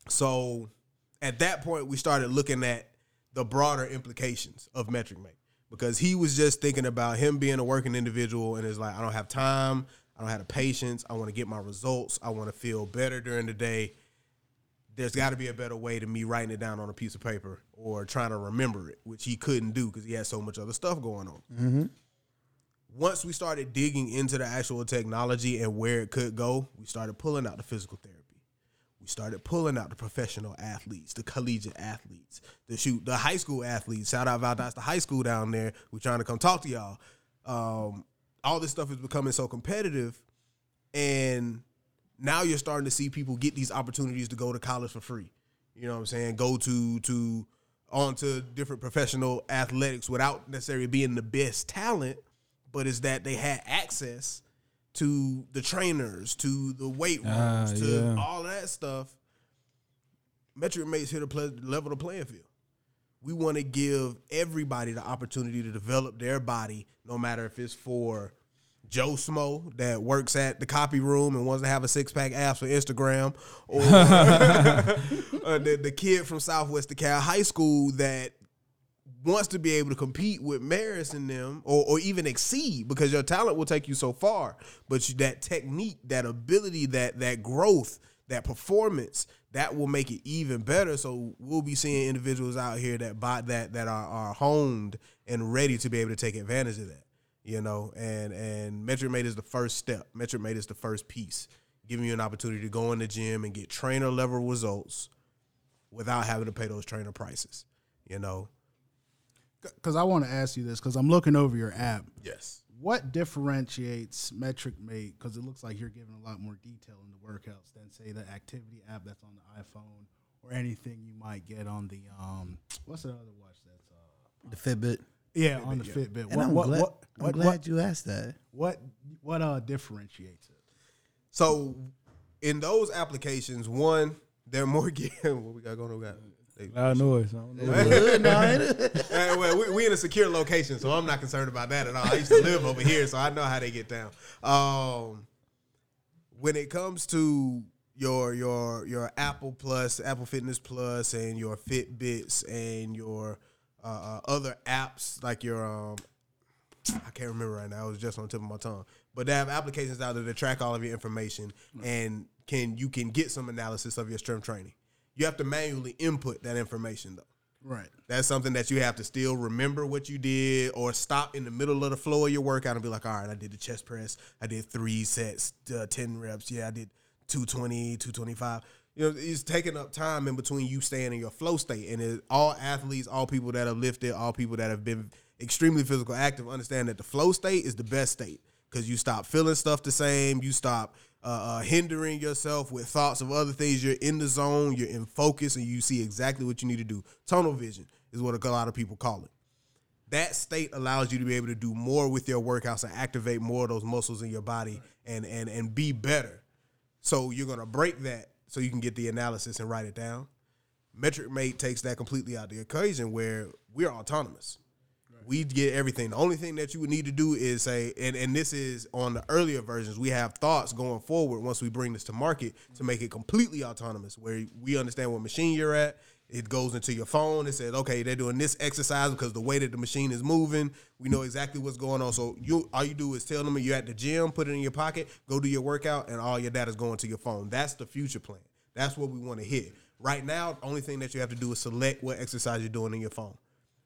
So at that point, we started looking at the broader implications of Metric Mate because he was just thinking about him being a working individual and is like, I don't have time, I don't have the patience, I want to get my results, I want to feel better during the day. There's got to be a better way to me writing it down on a piece of paper or trying to remember it, which he couldn't do because he had so much other stuff going on. Mm-hmm. Once we started digging into the actual technology and where it could go, we started pulling out the physical therapy we started pulling out the professional athletes, the collegiate athletes, the shoot, the high school athletes. Shout out Valdosta High School down there. We're trying to come talk to y'all. Um, all this stuff is becoming so competitive, and now you're starting to see people get these opportunities to go to college for free. You know what I'm saying? Go to to onto different professional athletics without necessarily being the best talent, but is that they had access to the trainers, to the weight rooms, Ah, to yeah. all that stuff. Metric Mates here to play, level the playing field. We want to give everybody the opportunity to develop their body, no matter if it's for Joe Smo that works at the copy room and wants to have a six pack abs for Instagram, or uh, the, the kid from Southwest DeKalb High School that wants to be able to compete with Maris and them, or, or even exceed, because your talent will take you so far. But you, that technique, that ability, that that growth, that performance, that will make it even better. So we'll be seeing individuals out here that buy that that are, are honed and ready to be able to take advantage of that. You know, and and Metric Mate is the first step. Metric Mate is the first piece, giving you an opportunity to go in the gym and get trainer level results without having to pay those trainer prices. You know, Because I want to ask you this because I'm looking over your app. yes. What differentiates Metric Mate? Because it looks like you're giving a lot more detail in the workouts than say the activity app that's on the iPhone or anything you might get on the um. What's the other watch that's uh? The Fitbit. Yeah, on the Fitbit. And What I'm what, glad, what I'm glad what you asked that. what what uh differentiates it? So in those applications, one, they're more geared. What we got going on? We got- they- Loud noise. I don't know. Good, no, ain't it? Hey, well, we, we in a secure location, so I'm not concerned about that at all. I used to live over here, so I know how they get down. Um, when it comes to your your your Apple Plus, Apple Fitness Plus, and your Fitbits and your uh, uh, other apps like your um, I can't remember right now. It was just on the tip of my tongue. But they have applications out there that track all of your information and can you can get some analysis of your strength training. You have to manually input that information though. Right. That's something that you have to still remember what you did or stop in the middle of the flow of your workout and be like, all right, I did the chest press. I did three sets, uh, 10 reps. Yeah, I did 220, 225. You know, it's taking up time in between you staying in your flow state. And it, all athletes, all people that have lifted, all people that have been extremely physical active understand that the flow state is the best state because you stop feeling stuff the same. You stop uh, hindering yourself with thoughts of other things. You're in the zone, you're in focus, and you see exactly what you need to do. Tunnel vision. is what a lot of people call it. That state allows you to be able to do more with your workouts and activate more of those muscles in your body and and and be better. So you're gonna break that so you can get the analysis and write it down. Metric Mate takes that completely out of the equation where we're autonomous. We get everything. The only thing that you would need to do is say, and, and this is on the earlier versions, we have thoughts going forward once we bring this to market to make it completely autonomous, where we understand what machine you're at. It goes into your phone. It says, okay, they're doing this exercise because the way that the machine is moving, we know exactly what's going on. So you all you do is tell them you're at the gym, put it in your pocket, go do your workout, and all your data's going to your phone. That's the future plan. That's what we want to hit. Right now, the only thing that you have to do is select what exercise you're doing in your phone.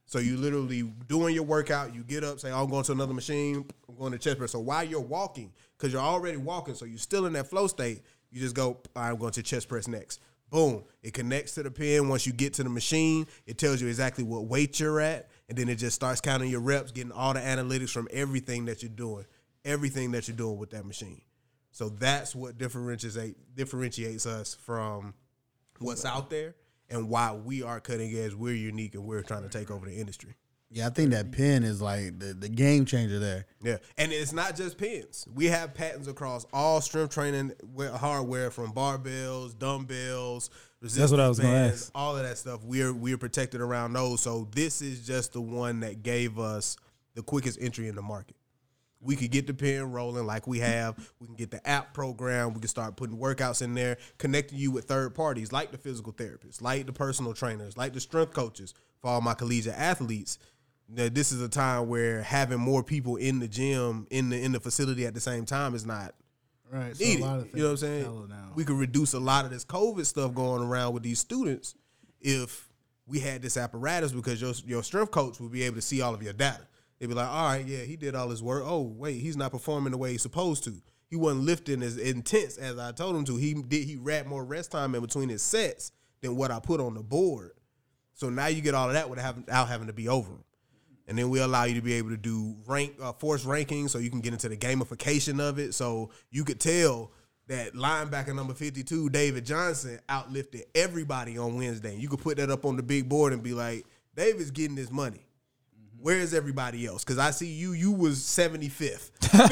So you literally doing your workout, you get up, say, oh, I'm going to another machine, I'm going to chest press. So while you're walking, because you're already walking, so you're still in that flow state, you just go, I'm going to chest press next. Boom. It connects to the pin. Once you get to the machine, it tells you exactly what weight you're at. And then it just starts counting your reps, getting all the analytics from everything that you're doing, everything that you're doing with that machine. So that's what differentiates differentiates us from what's out there and why we are cutting edge. We're unique and we're trying to take over the industry. Yeah, I think that pin is like the, the game changer there. Yeah, and it's not just pins. We have patents across all strength training hardware, from barbells, dumbbells. That's what I was going to ask. All of that stuff. We're we're protected around those. So this is just the one that gave us the quickest entry in the market. We could get the pin rolling like we have. We can get the app program. We can start putting workouts in there, connecting you with third parties like the physical therapists, like the personal trainers, like the strength coaches for all my collegiate athletes. Now, this is a time where having more people in the gym in the in the facility at the same time is not Right. needed. So a lot of you know what I'm saying? We could reduce a lot of this COVID stuff going around with these students if we had this apparatus because your your strength coach would be able to see all of your data. They'd be like, all right, yeah, he did all his work. Oh, wait, he's not performing the way he's supposed to. He wasn't lifting as intense as I told him to. He did he wrapped more rest time in between his sets than what I put on the board. So now you get all of that without having, to be over him. And then we allow you to be able to do rank uh, force ranking, so you can get into the gamification of it. So you could tell that linebacker number fifty two, David Johnson, outlifted everybody on Wednesday. You could put that up on the big board and be like, David's getting this money. Where is everybody else? Because I see you, you was seventy fifth. what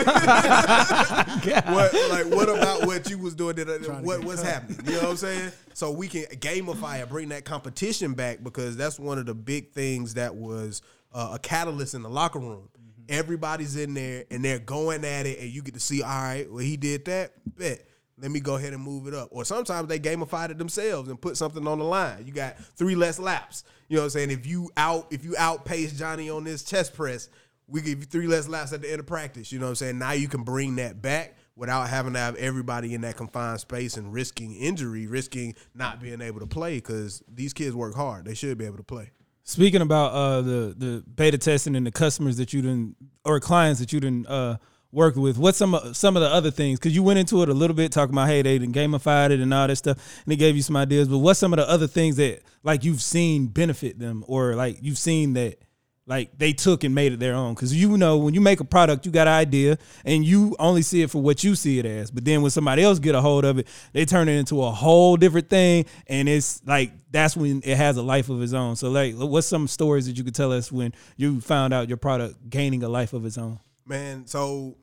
like what about what you was doing? That, uh, what what's happening? You know what I'm saying? So we can gamify it, bring that competition back because that's one of the big things that was uh, a catalyst in the locker room. Everybody's in there and they're going at it, and you get to see, all right, well he did that, bet. Let me go ahead and move it up. Or sometimes they gamified it themselves and put something on the line. You got three less laps. You know what I'm saying? If you out if you outpace Johnny on this chest press, we give you three less laps at the end of practice. You know what I'm saying? Now you can bring that back without having to have everybody in that confined space and risking injury, risking not being able to play because these kids work hard. They should be able to play. Speaking about uh, the the beta testing and the customers that you didn't or clients that you didn't uh, work with, what's some of- some of the other things? Because you went into it a little bit talking about hey they didn't gamified it and all that stuff, and it gave you some ideas. But what's some of the other things that like you've seen benefit them or like you've seen that like they took and made it their own? Because you know when you make a product, you got an idea and you only see it for what you see it as. But then when somebody else get a hold of it, they turn it into a whole different thing, and it's like that's when it has a life of its own. So like, what's some stories that you could tell us when you found out your product gaining a life of its own? Man, so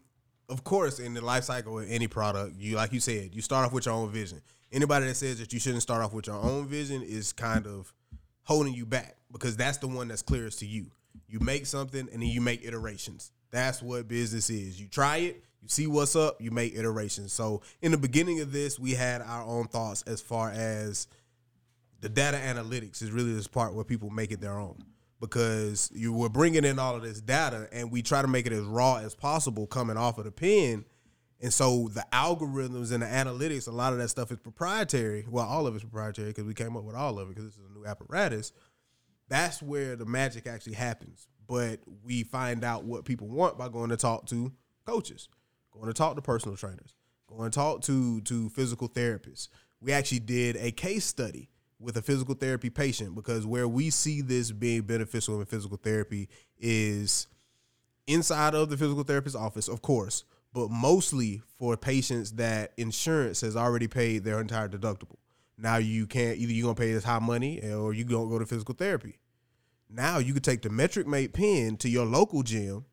of course, in the life cycle of any product, you like you said, you start off with your own vision. Anybody that says that you shouldn't start off with your own vision is kind of holding you back because that's the one that's clearest to you. You make something and then you make iterations. That's what business is. You try it, you see what's up, you make iterations. So in the beginning of this, we had our own thoughts as far as the data analytics is really this part where people make it their own because you were bringing in all of this data and we try to make it as raw as possible coming off of the pen. And so the algorithms and the analytics a lot of that stuff is proprietary. Well all of it's proprietary because we came up with all of it because this is a new apparatus. That's where the magic actually happens. But we find out what people want by going to talk to coaches going to talk to personal trainers going to talk to to physical therapists. We actually did a case study with a physical therapy patient because where we see this being beneficial in physical therapy is inside of the physical therapist's office, of course, but mostly for patients that insurance has already paid their entire deductible. Now you can't either you're gonna pay this high money or you gonna go to physical therapy. Now you could take the Metric Mate pen to your local gym,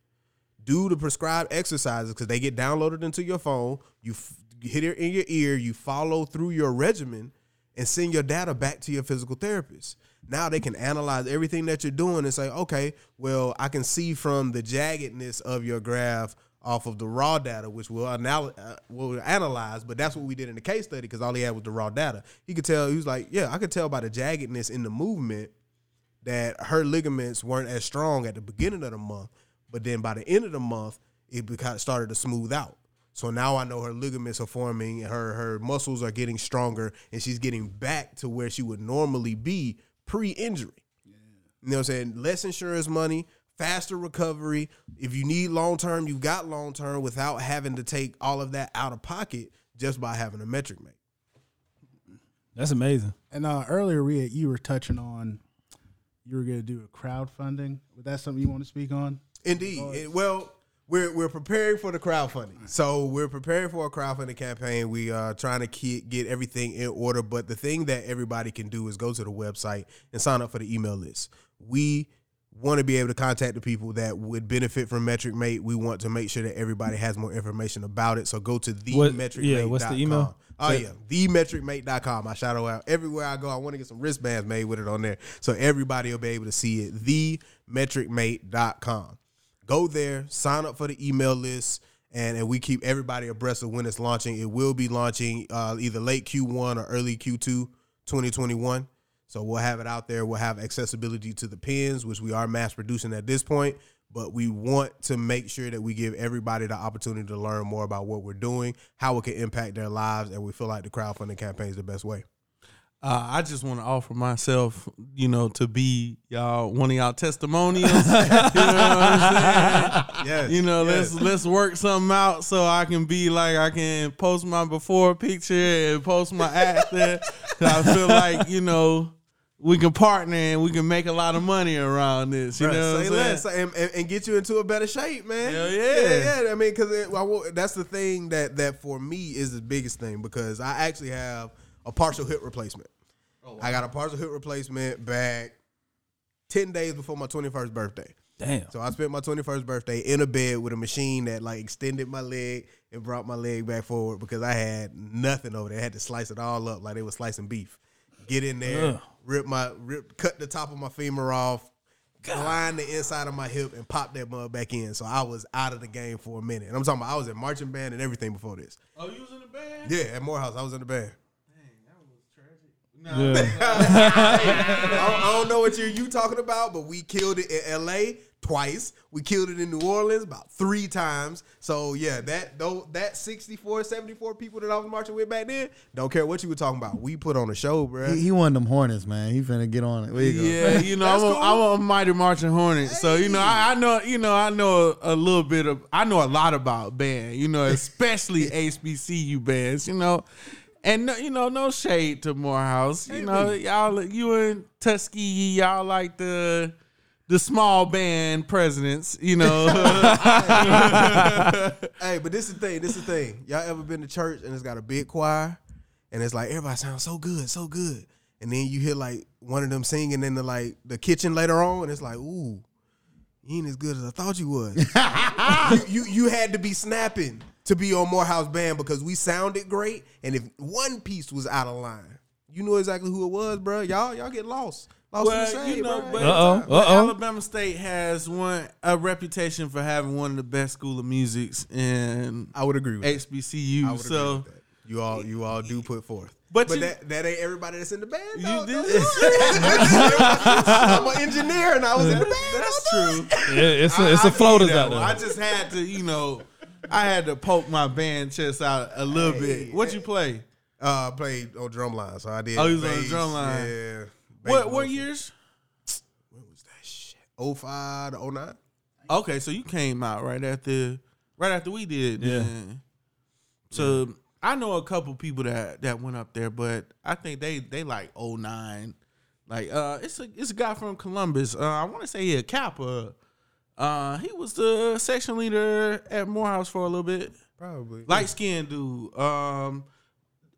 do the prescribed exercises because they get downloaded into your phone. You f- hit it in your ear, you follow through your regimen, and send your data back to your physical therapist. Now they can analyze everything that you're doing and say, okay, well, I can see from the jaggedness of your graph off of the raw data, which we'll, anal- uh, we'll analyze. But that's what we did in the case study because all he had was the raw data. He could tell, he was like, yeah, I could tell by the jaggedness in the movement that her ligaments weren't as strong at the beginning of the month, but then by the end of the month, it started to smooth out. So now I know her ligaments are forming, and her her muscles are getting stronger, and she's getting back to where she would normally be pre-injury. You know what I'm saying? Less insurance money, faster recovery. If you need long term, you've got long term without having to take all of that out of pocket just by having a metric mate. That's amazing. And uh, earlier, we you were touching on you were going to do a crowdfunding. Was that something you want to speak on? Indeed. It- well, we're we're preparing for the crowdfunding. So we're preparing for a crowdfunding campaign. We are trying to ke- get everything in order. But the thing that everybody can do is go to the website and sign up for the email list. We want to be able to contact the people that would benefit from Metric Mate. We want to make sure that everybody has more information about it. So go to the What- metric yeah, what's the email? Oh yeah, themetricmate.com. I shout out everywhere I go. I want to get some wristbands made with it on there, so everybody will be able to see it. Themetricmate.com. Go there, sign up for the email list, and, and we keep everybody abreast of when it's launching. It will be launching uh, either late Q1 or early Q2 2021. So we'll have it out there. We'll have accessibility to the pins, which we are mass producing at this point. But we want to make sure that we give everybody the opportunity to learn more about what we're doing, how it can impact their lives, and we feel like the crowdfunding campaign is the best way. Uh, I just want to offer myself, you know, to be y'all one of y'all testimonials. you know what I'm saying? Yes, You know, yes. let's let's work something out so I can be like I can post my before picture and post my after. 'Cause I feel like you know we can partner and we can make a lot of money around this. You Bruh, know, what say less and, and, and get you into a better shape, man. Hell yeah. yeah, yeah. I mean, because that's the thing that that for me is the biggest thing because I actually have a partial hip replacement. Oh, I got a partial hip replacement back ten days before my twenty first birthday. Damn. So I spent my 21st birthday in a bed with a machine that like extended my leg and brought my leg back forward because I had nothing over there. I had to slice it all up like they were slicing beef. Get in there, Ugh. rip my rip, cut the top of my femur off, line the inside of my hip, and pop that mud back in. So I was out of the game for a minute. And I'm talking about I was in marching band and everything before this. Oh, you was in the band? Yeah, at Morehouse, I was in the band. Nah. Yeah. I don't, I don't know what year you talking about, but we killed it in L.A. twice. We killed it in New Orleans about three times. So yeah, that though that 64, 74 people that I was marching with back then, don't care what you were talking about. We put on a show, bro. He, he one of them Hornets, man. He finna get on it. Where you go? Yeah, you know, I'm That's a, I'm a mighty marching hornet. So you know, I, I know, you know, I know a, a little bit of, I know a lot about band. You know, especially HBCU bands. You know, and no, you know, no shade to Morehouse. You know, y'all, you and Tuskegee, y'all like the the small band presidents. You know, Hey, but this is the thing. This is the thing. Y'all ever been to church and it's got a big choir, and it's like everybody sounds so good, so good, and then you hear like one of them singing in the like the kitchen later on, and it's like, ooh, you ain't as good as I thought you was. you, you you had to be snapping to be on Morehouse Band because we sounded great, and if one piece was out of line, you knew exactly who it was, bro. Y'all y'all get lost, lost in the Well, shade, you know, bro. but, Uh-oh, uh, but uh-oh. Alabama State has one a reputation for having one of the best school of musics in I would agree with that. I HBCU. would So. agree with that. You all you all do put forth. But But, you- that, that ain't everybody that's in the band. You though. did- I'm an engineer and I was in the band. That's true. Yeah, it's a, it's I- a I floaters feel you out there. I just had to, you know, I had to poke my band chest out a little bit. What you play? Uh, I played on drumline, so I did. Oh, you was on the bass, drumline. Yeah. What what vocal. years? When was that shit? 05 to 09? Okay, so you came out right after right after we did. Yeah. then. So I know a couple people that that went up there, but I think they they like 09. Like uh it's a it's a guy from Columbus. Uh I want to say he a Kappa. Uh he was the section leader at Morehouse for a little bit. Probably. Light skinned dude. Um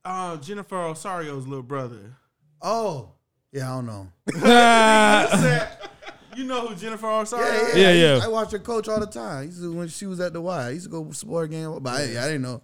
uh Jennifer Osario's little brother. Oh, yeah, I don't know. You know who Jennifer Arsario? Yeah, is? yeah, Yeah, I, yeah. used- I watched her coach all the time. I used to, when she was at the Y, I used to go support a game, but I, I didn't know.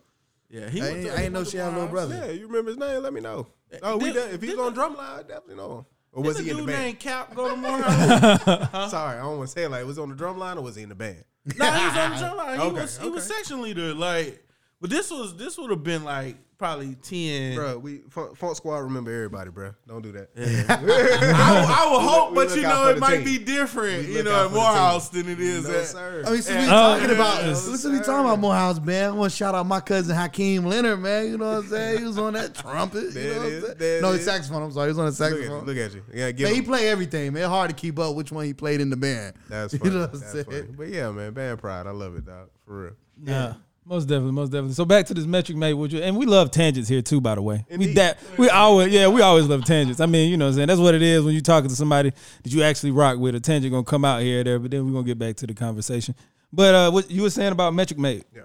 Yeah, he I went ain't, to- I he ain't know went she had a little brother. Yeah, you remember his name? Let me know. Oh, we Did- de- if he's on drumline, I definitely know him. Or Was was he in the dude band? named Cap go to Morehouse? Sorry, I don't want to say it like was he on the drum line or was he in the band? no, he was on the drum line. He Okay, was he was section leader. Like, but this was this would have been like probably ten. Bro, we Funk, Funk Squad remember everybody, bro. Don't do that. I, I would hope, we but you know it might team. be different. You know, out at Morehouse than it is no, at. sir. I mean, since we Oh, talking yeah. about, No, since we sir. talking about Morehouse, man, I want to shout out my cousin Hakeem Leonard, man. You know what I'm saying? He was on that trumpet. There you know it what is, I'm saying? No, is. saxophone. I'm sorry, he was on the look, at saxophone. look at you. Yeah, give Man, he him. play everything, man. Hard to keep up which one he played in the band. That's You funny. know what I'm That's saying? funny. But yeah, man, band pride. I love it, dog. For real. Yeah. Most definitely, most definitely. So back to this metric mate, would you? And we love tangents here too, by the way. We that we always, yeah, we always love tangents. I mean, you know, what I'm saying that's what it is when you talking to somebody that you actually rock with. A tangent gonna come out here or there, but then we're gonna get back to the conversation. But uh, what you were saying about metric mate? Yeah.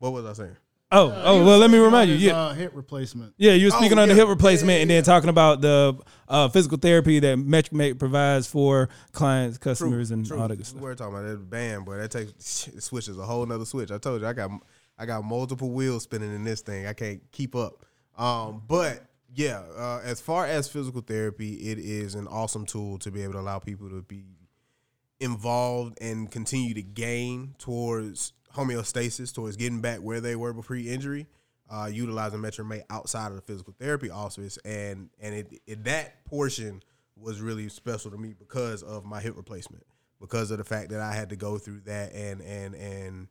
What was I saying? Oh, oh, well, let me remind you. His, Yeah, uh, hip replacement. yeah, you were speaking Oh, on the yeah. hip replacement Yeah, and yeah, then talking about the uh, physical therapy that MetricMate provides for clients, customers, and True. all that good stuff. We're talking about that band, boy. That takes it switches a whole nother switch. I told you, I got I got multiple wheels spinning in this thing. I can't keep up. Um, but yeah, uh, as far as physical therapy, it is an awesome tool to be able to allow people to be involved and continue to gain towards homeostasis, towards getting back where they were before injury. Uh, utilizing Metric Mate outside of the physical therapy office, and and it, it that portion was really special to me because of my hip replacement, because of the fact that I had to go through that and and and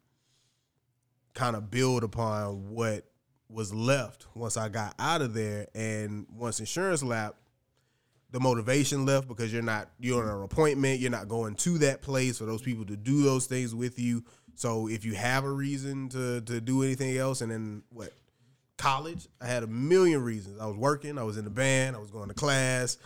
kind of build upon what was left once I got out of there, and once insurance lap, the motivation left because you're not you're on an appointment, you're not going to that place for those people to do those things with you. So if you have a reason to to do anything else, and then what college, I had a million reasons. I was working, I was in the band, I was going to class,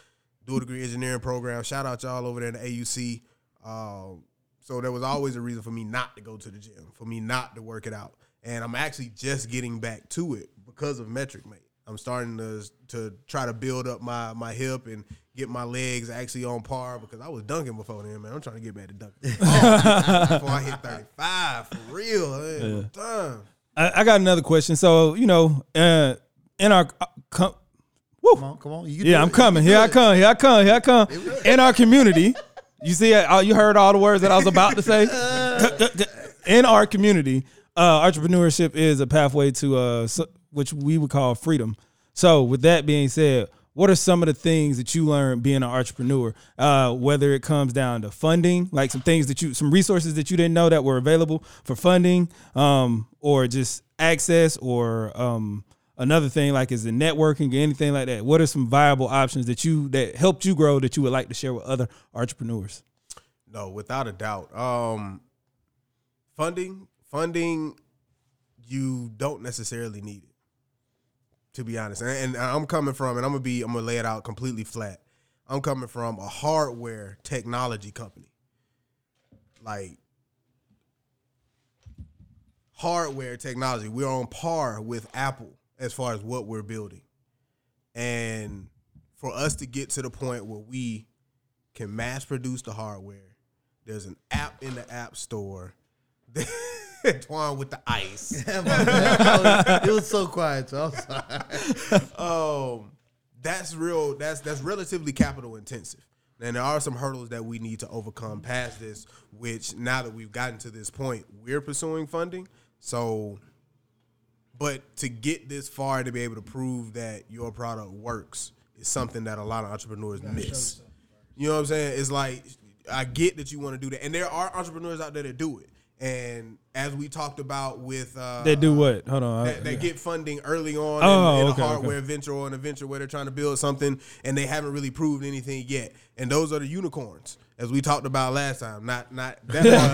dual degree engineering program. Shout out y'all over there in the AUC. Um, so there was always a reason for me not to go to the gym, for me not to work it out. And I'm actually just getting back to it because of Metric Mate. I'm starting to to try to build up my my hip and get my legs actually on par because I was dunking before then, man. I'm trying to get back to dunking before I hit 35 for real. Man. Damn. I, I got another question. So you know, uh, in our uh, com- woo, Come on, come on. Yeah, I'm it. coming. Here I come. Here I come. Here I come. In our community, you see, uh, you heard all the words that I was about to say. In our community, uh, entrepreneurship is a pathway to uh, s- which we would call freedom. So, with that being said, what are some of the things that you learned being an entrepreneur? Uh, whether it comes down to funding, like some things that you, some resources that you didn't know that were available for funding, um, or just access, or um, another thing like is the networking or anything like that. What are some viable options that you that helped you grow that you would like to share with other entrepreneurs? No, without a doubt. Um, funding, funding, you don't necessarily need it. To be honest, and, and I'm coming from, and I'm gonna be, I'm gonna lay it out completely flat. I'm coming from a hardware technology company, like hardware technology. We're on par with Apple as far as what we're building, and for us to get to the point where we can mass produce the hardware. There's an app in the app store. Twine with the ice. it was so quiet. So I'm sorry. um, that's real. That's that's relatively capital intensive. And there are some hurdles that we need to overcome past this. Which now that we've gotten to this point, we're pursuing funding. So, but to get this far to be able to prove that your product works is something that a lot of entrepreneurs miss. You know what I'm saying? It's like I get that you want to do that, and there are entrepreneurs out there that do it. And as we talked about with uh, They do what? Hold on. that, that get funding early on Oh, in, in okay, a hardware okay. venture or in a venture where they're trying to build something and they haven't really proved anything yet. And those are the unicorns, as we talked about last time. Not not that back,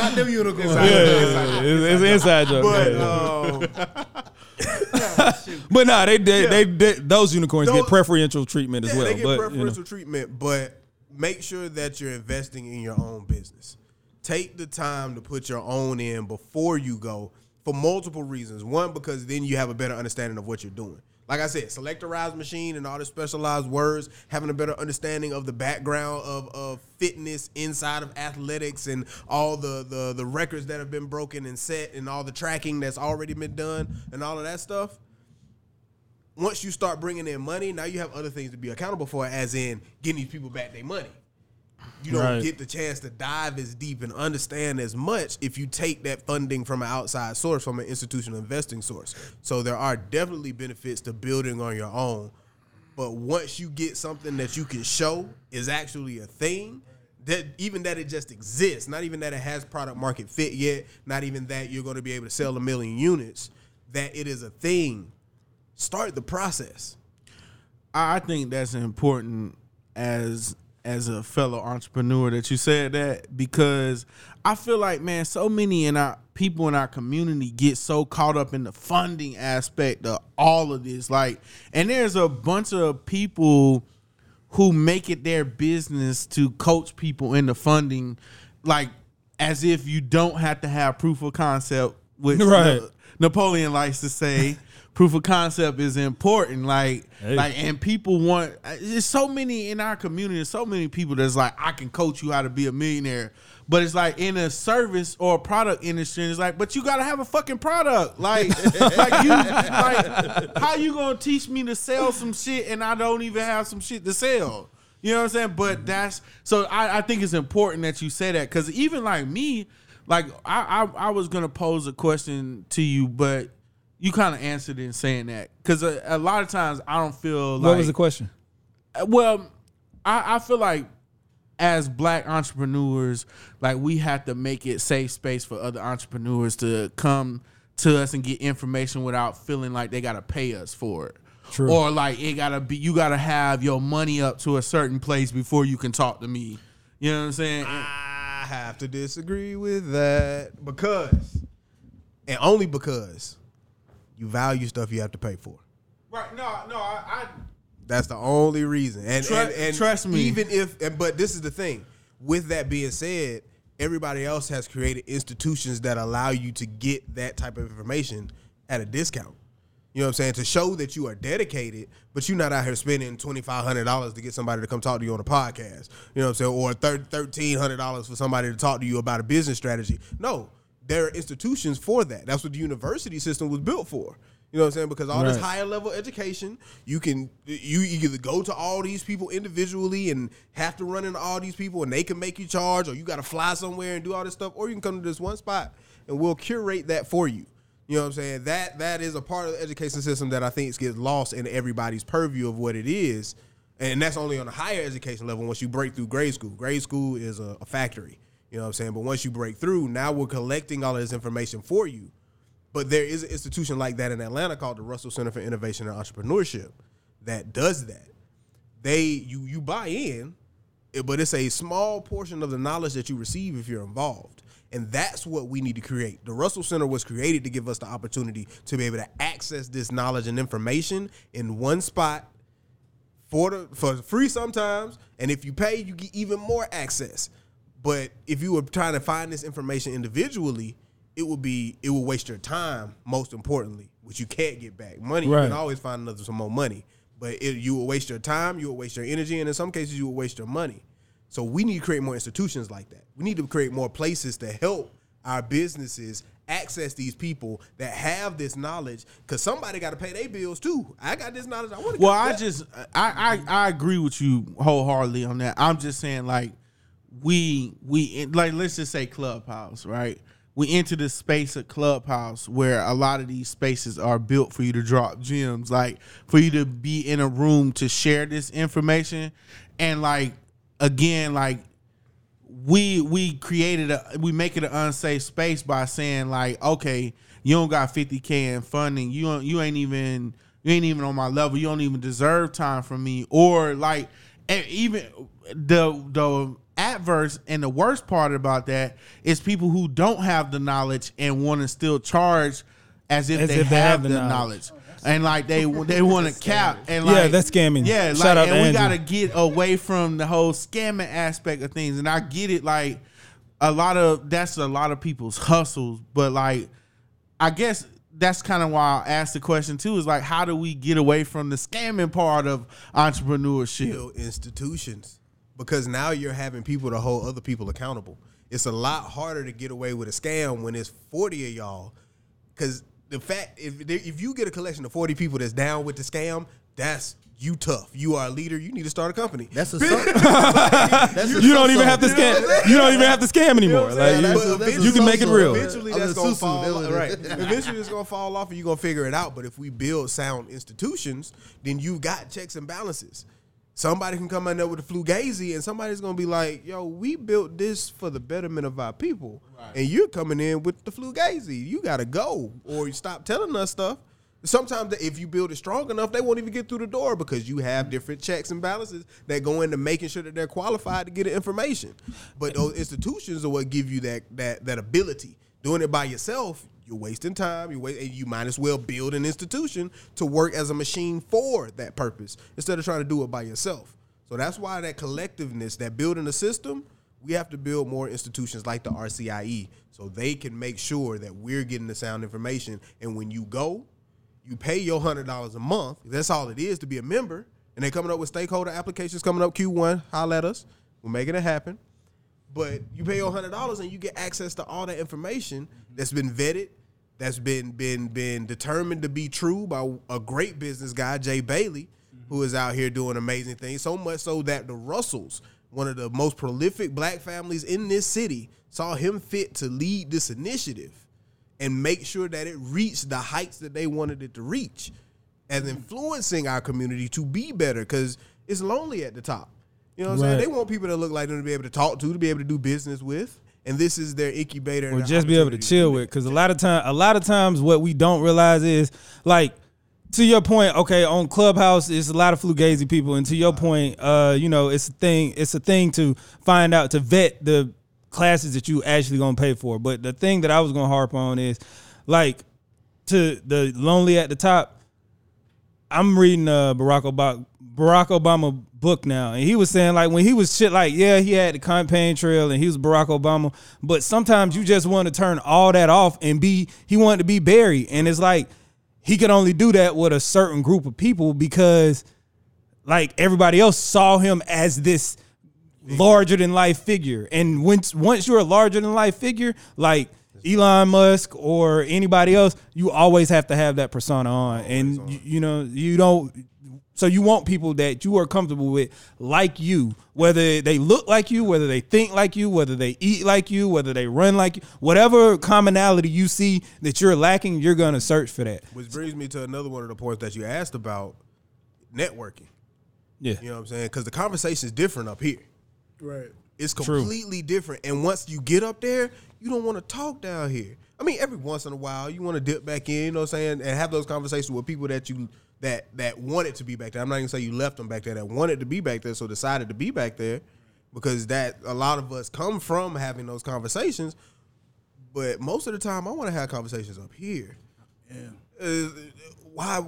Not them unicorns. yeah, yeah, yeah. It's, it's inside joke. but Yeah, yeah. um, But nah, they they, they they those unicorns Those- get preferential treatment as yeah, well. they get but you know. preferential treatment. But make sure that you're investing in your own business. Take the time to put your own in before you go for multiple reasons. One, because then you have a better understanding of what you're doing. Like I said, selectorized machine and all the specialized words, having a better understanding of the background of, of fitness inside of athletics and all the, the the records that have been broken and set and all the tracking that's already been done and all of that stuff. Once you start bringing in money, now you have other things to be accountable for, as in getting these people back their money you don't Right. get the chance to dive as deep and understand as much if you take that funding from an outside source, from an institutional investing source. So there are definitely benefits to building on your own. But once you get something that you can show is actually a thing, that even that it just exists, not even that it has product market fit yet, not even that you're going to be able to sell a million units, that it is a thing. Start the process. I I think that's important as as a fellow entrepreneur that you said that because I feel like man, so many in our people in our community get so caught up in the funding aspect of all of this. Like, and there's a bunch of people who make it their business to coach people into funding, like as if you don't have to have proof of concept, which Right. Napoleon likes to say. Proof of concept is important, like, Hey. like, and people want. There's so many in our community. There's so many people that's like, I can coach you how to be a millionaire, but it's like in a service or a product industry, and it's like, but you gotta have a fucking product, like, like you, like, how you gonna teach me to sell some shit and I don't even have some shit to sell? You know what I'm saying? But mm-hmm. that's so I, I think it's important that you say that because even like me, like I, I I was gonna pose a question to you, but you kind of answered in saying that because a, a lot of times I don't feel like What was the question? Uh, well, I, I feel like as black entrepreneurs, like we have to make it safe space for other entrepreneurs to come to us and get information without feeling like they gotta pay us for it. True. Or like it gotta be you gotta have your money up to a certain place before you can talk to me. You know what I'm saying? I have to disagree with that because, and only because, you value stuff you have to pay for. right, no, no, I, I That's the only reason. And, Tru- and, and trust me. even if, and, but this is the thing. With that being said, everybody else has created institutions that allow you to get that type of information at a discount. You know what I'm saying? To show that you are dedicated, but you're not out here spending twenty five hundred dollars to get somebody to come talk to you on a podcast. You know what I'm saying? Or thirteen hundred dollars for somebody to talk to you about a business strategy. No, there are institutions for that. That's what the university system was built for. You know what I'm saying? Because all this higher level education, you can you either go to all these people individually and have to run into all these people and they can make you charge, or you got to fly somewhere and do all this stuff, or you can come to this one spot and we'll curate that for you. You know what I'm saying? That that is a part of the education system that I think gets lost in everybody's purview of what it is, and that's only on a higher education level. Once you break through grade school, grade school is a, a factory. You know what I'm saying? But once you break through, now we're collecting all of this information for you. But there is an institution like that in Atlanta called the Russell Center for Innovation and Entrepreneurship that does that. They you you buy in, eh, but it's a small portion of the knowledge that you receive if you're involved. And that's what we need to create. The Russell Center was created to give us the opportunity to be able to access this knowledge and information in one spot for the for free sometimes, and if you pay, you get even more access. But if you were trying to find this information individually, it would be it would waste your time. Most importantly, which you can't get back. Money you can always find another some more money, but it, you will waste your time, you will waste your energy, and in some cases, you will waste your money. So we need to create more institutions like that. We need to create more places to help our businesses access these people that have this knowledge because somebody got to pay their bills too. I got this knowledge. I want to. Well, I just I, I I agree with you wholeheartedly on that. I'm just saying like we we like let's just say Clubhouse, right? We enter the space of Clubhouse where a lot of these spaces are built for you to drop gems, like for you to be in a room to share this information, and like again, like we we created a we make it an unsafe space by saying like okay you don't got 50k in funding. You don't you ain't even you ain't even on my level. You don't even deserve time from me. Or like even the the adverse and the worst part about that is people who don't have the knowledge and want to still charge as if, As they, if they have, have the the knowledge. knowledge. And like they they want to cap and like Yeah, that's scamming. Yeah, Shout like out to and we Andrew. gotta get away from the whole scamming aspect of things. And I get it, like a lot of that's a lot of people's hustles, but like I guess that's kind of why I asked the question too. Is like, how do we get away from the scamming part of entrepreneurship? build institutions because now you're having people to hold other people accountable. It's a lot harder to get away with a scam when it's 40 of y'all. Because the fact, if, if you get a collection of 40 people that's down with the scam, that's you tough. You are a leader. You need to start a company. That's a that's You don't even have to scam. You don't even have to scam anymore. Like you, that's a- that's a you can make it real. Eventually, I'm that's gonna fall off. Right. Eventually, it's gonna fall off, and you're gonna figure it out. But if we build sound institutions, then you've got checks and balances. Somebody can come in there with a flugazi, and somebody's gonna be like, "Yo, we built this for the betterment of our people, and you're coming in with the flugazi. You gotta go, or you stop telling us stuff." Sometimes, if you build it strong enough, they won't even get through the door because you have different checks and balances that go into making sure that they're qualified to get the information. But those institutions are what give you that that that ability. Doing it by yourself, you're wasting time. You you might as well build an institution to work as a machine for that purpose instead of trying to do it by yourself. So that's why that collectiveness, that building a system, we have to build more institutions like the RCIE so they can make sure that we're getting the sound information. And when you go, you pay your hundred dollars a month. That's all it is to be a member. And they're coming up with stakeholder applications coming up Q1. Holla at us. We're making it happen. But you pay your hundred dollars and you get access to all that information that's been vetted, that's been been been determined to be true by a great business guy, Jay Bailey, who is out here doing amazing things. So much so that the Russells, one of the most prolific black families in this city, saw him fit to lead this initiative and make sure that it reached the heights that they wanted it to reach as mm-hmm. influencing our community to be better because it's lonely at the top. You know what I'm saying? They want people that look like them to be able to talk to, to be able to do business with. And this is their incubator. or their just be able to chill with because a lot of time a lot of times what we don't realize is like to your point okay on clubhouse it's a lot of fugazi people. And to your point uh you know it's a thing it's a thing to find out to vet the classes that you actually gonna pay for. But the thing that i was gonna harp on is like to the lonely at the top I'm reading uh, Barack Obama Barack Obama book now, and he was saying like when he was shit like yeah he had the campaign trail and he was Barack Obama, but sometimes you just want to turn all that off and be he wanted to be Barry, and it's like he could only do that with a certain group of people because like everybody else saw him as this larger than life figure. And once once you're a larger than life figure, like Elon Musk or anybody else, you always have to have that persona on. And you, you know, you don't so you want people that you are comfortable with like you, whether they look like you, whether they think like you, whether they eat like you, whether they run like you, whatever commonality you see that you're lacking, you're gonna search for that. Which brings me to another one of the points that you asked about networking. Yeah. You know what I'm saying? Because the conversation is different up here. Right. It's completely different. And once you get up there, you don't want to talk down here. I mean, every once in a while, you want to dip back in, you know what I'm saying, and have those conversations with people that you that that wanted to be back there. I'm not even saying you left them back there that wanted to be back there, so decided to be back there, because that a lot of us come from having those conversations. But most of the time, I want to have conversations up here. Yeah. Uh, why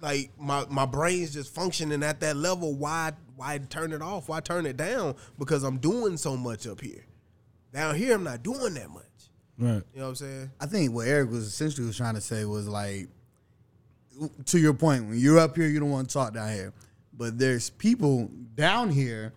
like my my brain's just functioning at that level why why turn it off? Why turn it down? Because i'm doing so much up here. Down here i'm not doing that much. Right. you know what i'm saying? I think what Eric was essentially was trying to say was like, to your point, when you're up here, you don't want to talk down here, but there's people down here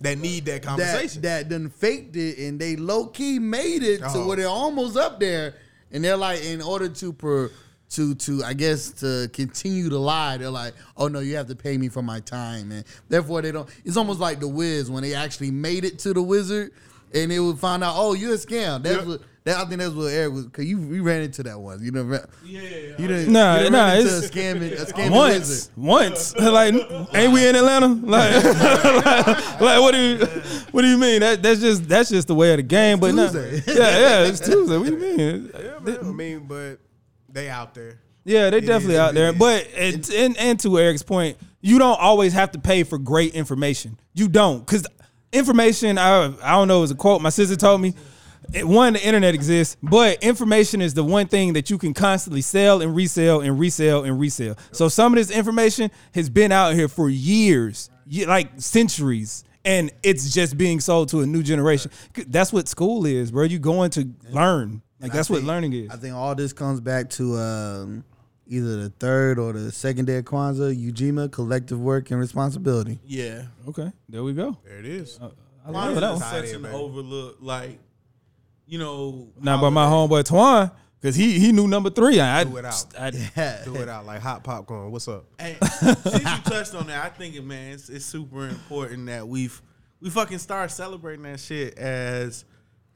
that need that that. conversation. That done faked it and they low key made it to Oh. where they're almost up there, and they're like, in order to per to to I guess to continue to lie, they're like, oh no, you have to pay me for my time, and therefore they don't. It's almost like the Wiz when they actually made it to the Wizard, and they would find out, oh, you're a scam. That's what. That, I think that's what Eric was because you we ran into that once. You know, yeah, you didn't. Nah, you done nah, ran into it's- a scamming, a scamming once, wizard. once, like, ain't we in Atlanta? Like, like, what do you, what do you mean? That that's just that's just the way of the game. But no, Tuesday. yeah, yeah, it's Tuesday. What do you mean? yeah man i mean but they out there Yeah, they definitely is, out it there. is. But and, and and to Eric's point, you don't always have to pay for great information. You don't, because information. I I don't know. Is a quote my sister told me. It, one, the internet exists, but information is the one thing that you can constantly sell and resell and resell and resell. So some of this information has been out here for years, like centuries, and it's just being sold to a new generation. That's what school is, bro. You going to learn. Like that's what learning is. I think all this comes back to um, either the third or the second day of Kwanzaa, Ujima, collective work and responsibility. Yeah. Okay, there we go. There it is. I love that Kwanzaa is one. Such an baby. overlook, like, you know. Now, but my homeboy Twan, because he he knew number three. I, Do it out. I, Do it out like hot popcorn. What's up? Hey, since you touched on that, I think it, man, it's, it's super important that we've we fucking start celebrating that shit as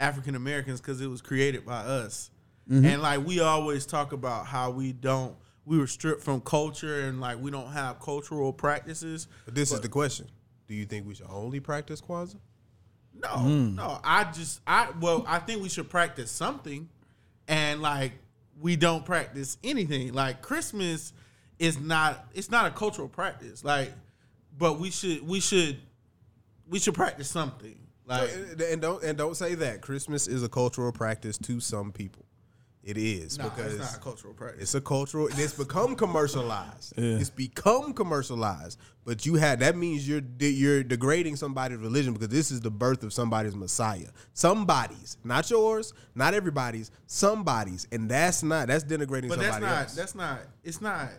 African Americans because it was created by us. Mm-hmm. And like we always talk about how we don't we were stripped from culture and like we don't have cultural practices. But this is the question. Do you think we should only practice Kwanzaa? No, hmm. no. I just I well, I think we should practice something, and like we don't practice anything. Like Christmas is not it's not a cultural practice. Like, but we should we should we should practice something. Like, and and don't and don't say that Christmas is a cultural practice to some people. It is no, because it's not a cultural practice. It's a cultural. It's become commercialized. Yeah. It's become commercialized. But you had that means you're you're degrading somebody's religion because this is the birth of somebody's Messiah. Somebody's, not yours, not everybody's. Somebody's, and that's not that's denigrating But that's not else. that's not it's not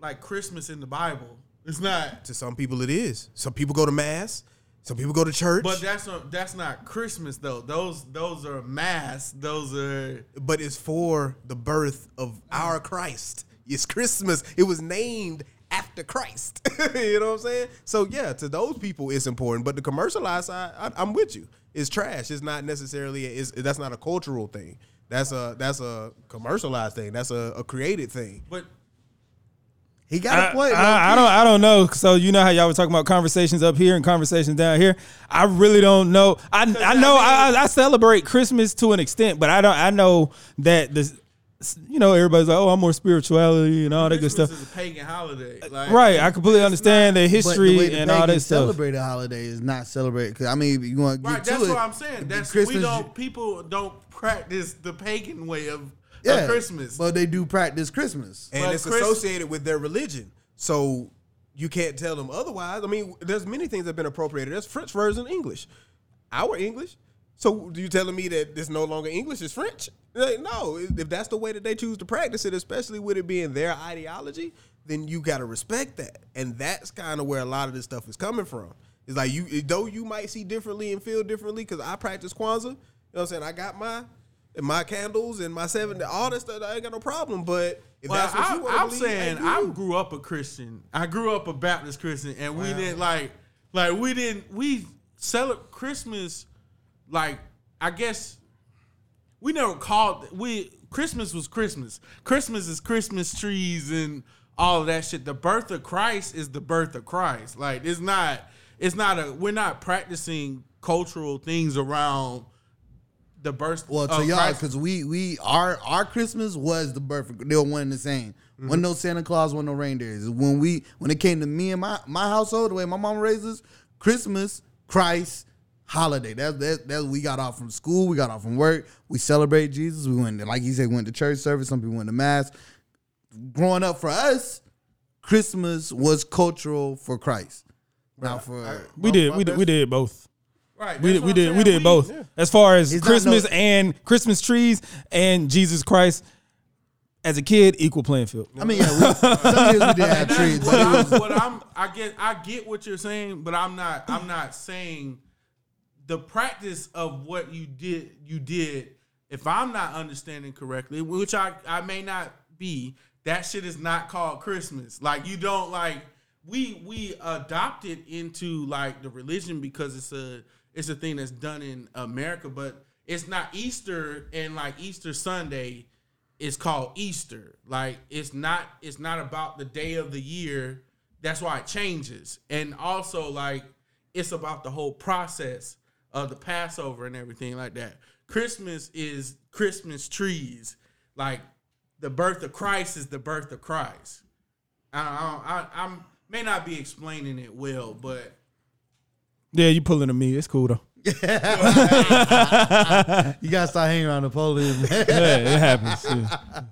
like Christmas in the Bible. It's not. to some people, it is. Some people go to mass. Some people go to church. But that's not, that's not Christmas though. Those those are mass. Those are but it's for the birth of our Christ. It's Christmas. It was named after Christ. you know what I'm saying? So yeah, to those people, it's important. But the commercialized side, I, I'm with you. It's trash. It's not necessarily. It's, that's not a cultural thing. That's a that's a commercialized thing. That's a, a created thing. but He got I, a point. I, I don't I don't know. So you know how y'all were talking about conversations up here and conversations down here. I really don't know. I I know I, I celebrate Christmas to an extent, but I don't. I know that this. You know, everybody's like, "Oh, I'm more spirituality and all that good stuff." is a pagan holiday. Like, Right, I completely understand the history the and all that stuff. celebrate a holiday is not celebrate Because I mean, you want to Right, get to that's it. what I'm saying. That's Christmas, we don't people don't practice the pagan way of, yeah, of Christmas. but they do practice Christmas. and But it's Chris- associated with their religion. So you can't tell them otherwise. I mean, there's many things that have been appropriated. There's French version English, our English. So you telling me that it's no longer English? It's French? Like, no, if that's the way that they choose to practice it, especially with it being their ideology, then you got to respect that. And that's kind of where a lot of this stuff is coming from. It's like you, though you might see differently and feel differently, because I practice Kwanzaa. You know what I'm saying? I got my my candles and my seven, all that stuff. I ain't got no problem. But if well, that's what I, you want to I'm believe, saying I grew up a Christian. I grew up a Baptist Christian, and we didn't like like we didn't we celebrate Christmas like I guess we never called we Christmas was Christmas. Christmas is Christmas trees and all of that shit. The birth of Christ is the birth of Christ. Like it's not it's not a we're not practicing cultural things around the birth Well, to of y'all, because we we our our Christmas was the birth. They were one and the same. Mm-hmm. When no Santa Claus, when no reindeers. When we when it came to me and my my household, the way my mom raised us, Christmas, Christ, holiday. That's that that we got off from school. We got off from work. We celebrate Jesus. We went like he said, went to church service. Some people went to mass. Growing up for us, Christmas was cultural for Christ. Now for We did we did we did both. Right, We did, what we did saying. we did both. As far as It's Christmas no- and Christmas trees and Jesus Christ, as a kid, equal playing field. I mean, yeah, we, some years we did have trees, what but I'm, was what I'm, I get, I get what you're saying, but I'm not, I'm not saying the practice of what you did, you did. If I'm not understanding correctly, which I, I may not be, that shit is not called Christmas. Like you don't like we we adopted into like the religion because it's a it's a thing that's done in America, but it's not Easter and like Easter Sunday is called Easter. Like it's not it's not about the day of the year. That's why it changes. And also like it's about the whole process of the Passover and everything like that. Christmas is Christmas trees. Like the birth of Christ is the birth of Christ. I I, I I'm may not be explaining it well, but Yeah, you pulling to me. It's cool though. you gotta start hanging around the police, man. Yeah, it happens. yeah.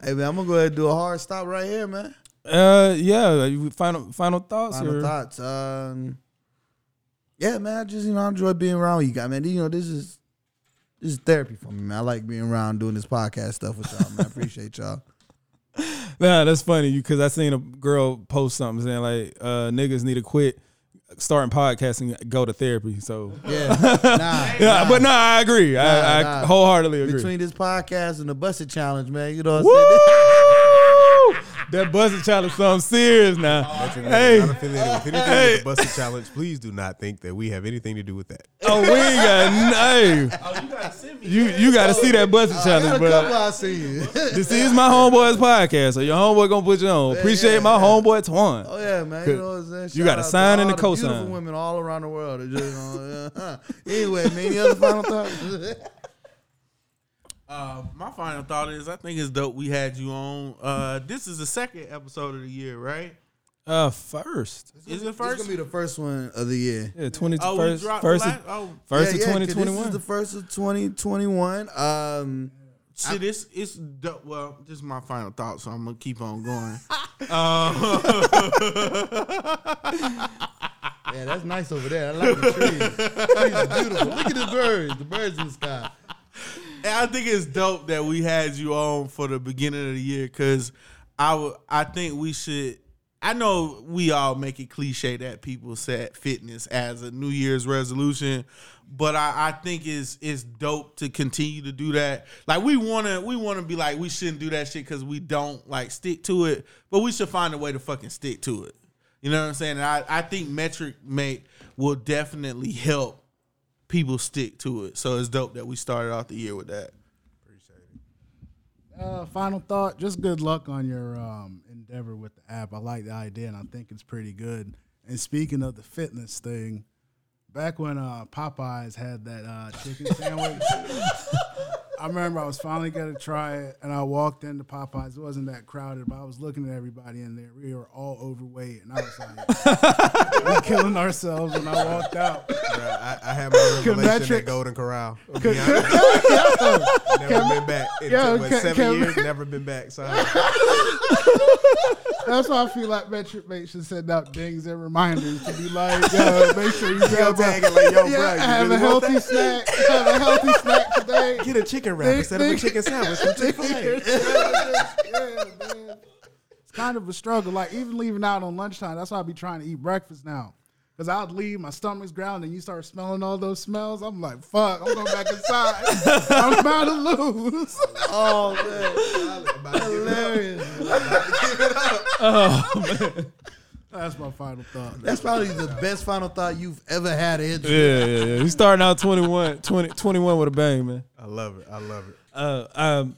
hey man, I'm gonna go ahead and do a hard stop right here, man. Uh, yeah. Final final thoughts Final or thoughts. Um, yeah, man, I just you know I enjoy being around you guys, man. You know, this is this is therapy for me, man. I like being around doing this podcast stuff with y'all, man. I appreciate y'all. Nah, that's funny you because I seen a girl post something saying like uh, niggas need to quit starting podcasting, go to therapy. So Yeah, nah, yeah, nah. but no, I agree. Nah, I, I nah. wholeheartedly agree. between this podcast and the busted challenge, man, you know what I'm saying? that buzzing challenge something serious now. Metric Mate Hey. is not affiliated with anything Hey. with the Busted Challenge. Please do not think that we have anything to do with that. Oh, we ain't got no. Oh, you gotta send me. You you got to see that buzzing I challenge, got a couple bro. I see you. This is my homeboy's podcast, so your homeboy gonna put you on. Appreciate my homeboy Twan. Oh yeah, man. You know what I'm saying? You got a sign and a the cosign. Beautiful women all around the world. That just, uh, yeah. anyway, man. Any other final thoughts? Uh, my final thought is I think it's dope we had you on. Uh, this is the second episode of the year, right? Uh, first, Is it This first? gonna be the first one of the year. yeah, twenty oh, we first, dropped first, of- last, oh, first Yeah, of yeah, 'cause twenty twenty This is the one. first of 2021. Um, shit, it's it's dope. Well, this is my final thought, so I'm gonna keep on going. yeah, that's nice over there. I like the trees. trees are beautiful. Look at the birds. The birds in the sky. I think it's dope that we had you on for the beginning of the year because I I think we should. I know we all make it cliche that people set fitness as a New Year's resolution, but I, I think it's it's dope to continue to do that. Like we wanna we wanna be like we shouldn't do that shit because we don't like stick to it, but we should find a way to fucking stick to it. You know what I'm saying? And I, I think Metric Mate will definitely help people stick to it. So it's dope that we started off the year with that. Appreciate it. Uh, final thought: Just good luck on your um, endeavor with the app. I like the idea, and I think it's pretty good. And speaking of the fitness thing, back when uh, Popeyes had that uh, chicken sandwich, I remember I was finally gonna try it, and I walked into Popeyes. It wasn't that crowded, but I was looking at everybody in there. We were all overweight, and I was like, "We're killing ourselves." When I walked out, Bruh, I, I had my revelation Metric- at Golden Corral. To be honest. never been back. In Yo, what, can- seven can- years, never been back. So That's why I feel like Metric Mate should send out dings and reminders to be like, yo, make sure you grab tag a, like, yo, yeah, bro, you have really a healthy snack. Have a healthy snack today. get a chicken wrap Think- instead of a chicken sandwich from Chick Fil A. yeah, man. It's kind of a struggle. Like even leaving out on lunchtime, that's why I be trying to eat breakfast now. Cause I'd leave, my stomach's ground, and you start smelling all those smells. I'm like, fuck, I'm going back inside. I'm about to lose. Oh man, hilarious. That's my final thought. That's probably the best final thought you've ever had. Andrew. Yeah, yeah, yeah. He's starting out 21, 20, 21 with a bang, man. I love it. I love it. Uh, um,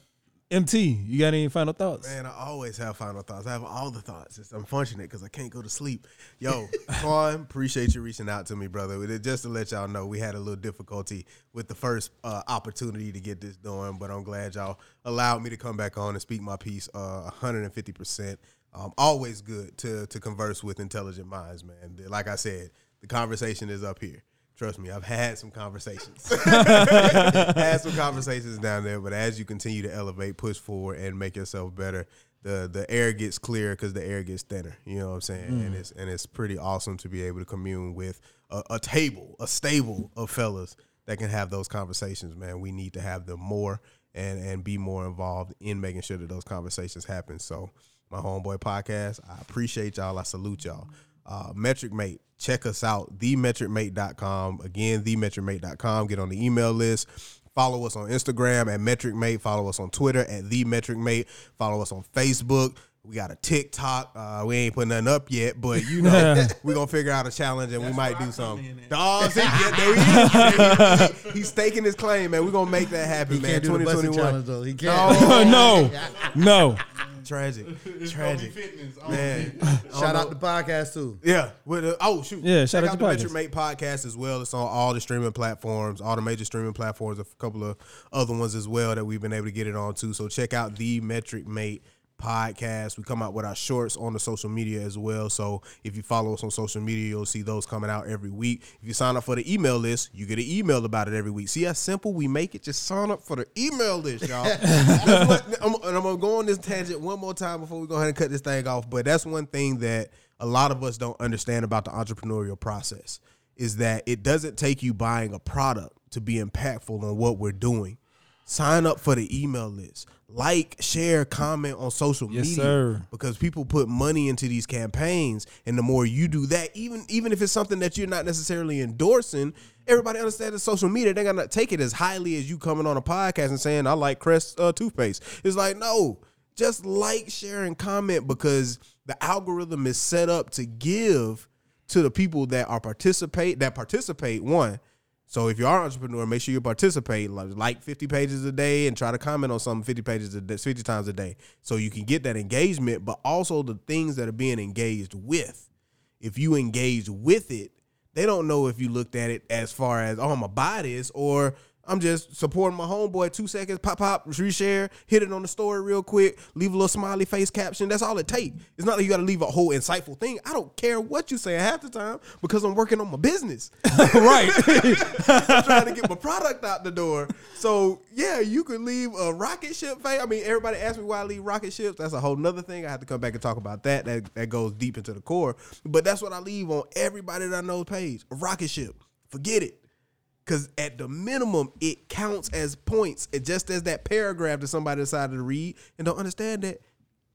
MT, you got any final thoughts? Man, I always have final thoughts. I have all the thoughts. It's unfortunate because I can't go to sleep. Yo, Quan, appreciate you reaching out to me, brother. Just to let y'all know, we had a little difficulty with the first uh, opportunity to get this done, but I'm glad y'all allowed me to come back on and speak my piece uh, 150%. Um, always good to to converse with intelligent minds, man. Like I said, the conversation is up here. Trust me, I've had some conversations. had some conversations down there, but as you continue to elevate, push forward, and make yourself better, the the air gets clearer because the air gets thinner. You know what I'm saying? And it's and it's pretty awesome to be able to commune with a, a table, a stable of fellas that can have those conversations. Man, we need to have them more and and be more involved in making sure that those conversations happen. So, my homeboy podcast, I appreciate y'all. I salute y'all. Uh, Metric Mate, check us out, themetricmate.com. Again, themetricmate.com. Get on the email list. Follow us on Instagram at Metric Mate. Follow us on Twitter at The Metric Mate. Follow us on Facebook. We got a TikTok. Uh, we ain't putting nothing up yet, but you know, we're going to figure out a challenge and we might do something. Dogs, see, yeah, there he is. He- he's staking his claim, man. We're going to make that happen, He man. can't do the 2021. challenge though. He can't. no, no. Tragic. Tragic. Man. Shout out the podcast too. Yeah. With the, oh shoot. Yeah, shout Check out out to the podcast. Metric Mate podcast as well. It's on all the streaming platforms, all the major streaming platforms, a couple of other ones as well that we've been able to get it on too. So check out the Metric Mate podcast. We come out with our shorts on the social media as well. So if you follow us on social media, you'll see those coming out every week. If you sign up for the email list, you get an email about it every week. See how simple we make it? Just sign up for the email list, y'all. I'm- and I'm gonna go on this tangent one more time before we go ahead and cut this thing off. But that's one thing that a lot of us don't understand about the entrepreneurial process is that it doesn't take you buying a product to be impactful on what we're doing. Sign up for the email list. Like, share, comment on social Yes, media sir. because people put money into these campaigns and the more you do that even even if it's something that you're not necessarily endorsing everybody understands that social media they're gonna take it as highly as you coming on a podcast and saying i like crest uh, toothpaste it's like no just like share and comment because the algorithm is set up to give to the people that are participate that participate one so if you are an entrepreneur, make sure you participate. Like, like 50 pages a day and try to comment on something 50 pages a day, 50 times a day. So you can get that engagement, but also the things that are being engaged with. If you engage with it, they don't know if you looked at it as far as, oh, I'm gonna buy this, or I'm just supporting my homeboy. Two seconds, pop, pop, reshare, hit it on the story real quick, leave a little smiley face caption. That's all it takes. It's not like you got to leave a whole insightful thing. I don't care what you say half the time because I'm working on my business. right. I'm trying to get my product out the door. So yeah, you could leave a rocket ship face. I mean, everybody asks me why I leave rocket ships. That's a whole nother thing. I have to come back and talk about that. That that goes deep into the core. But that's what I leave on everybody that I know's page. A rocket ship. Forget it. Cause at the minimum, it counts as points. It just as that paragraph that somebody decided to read and don't understand that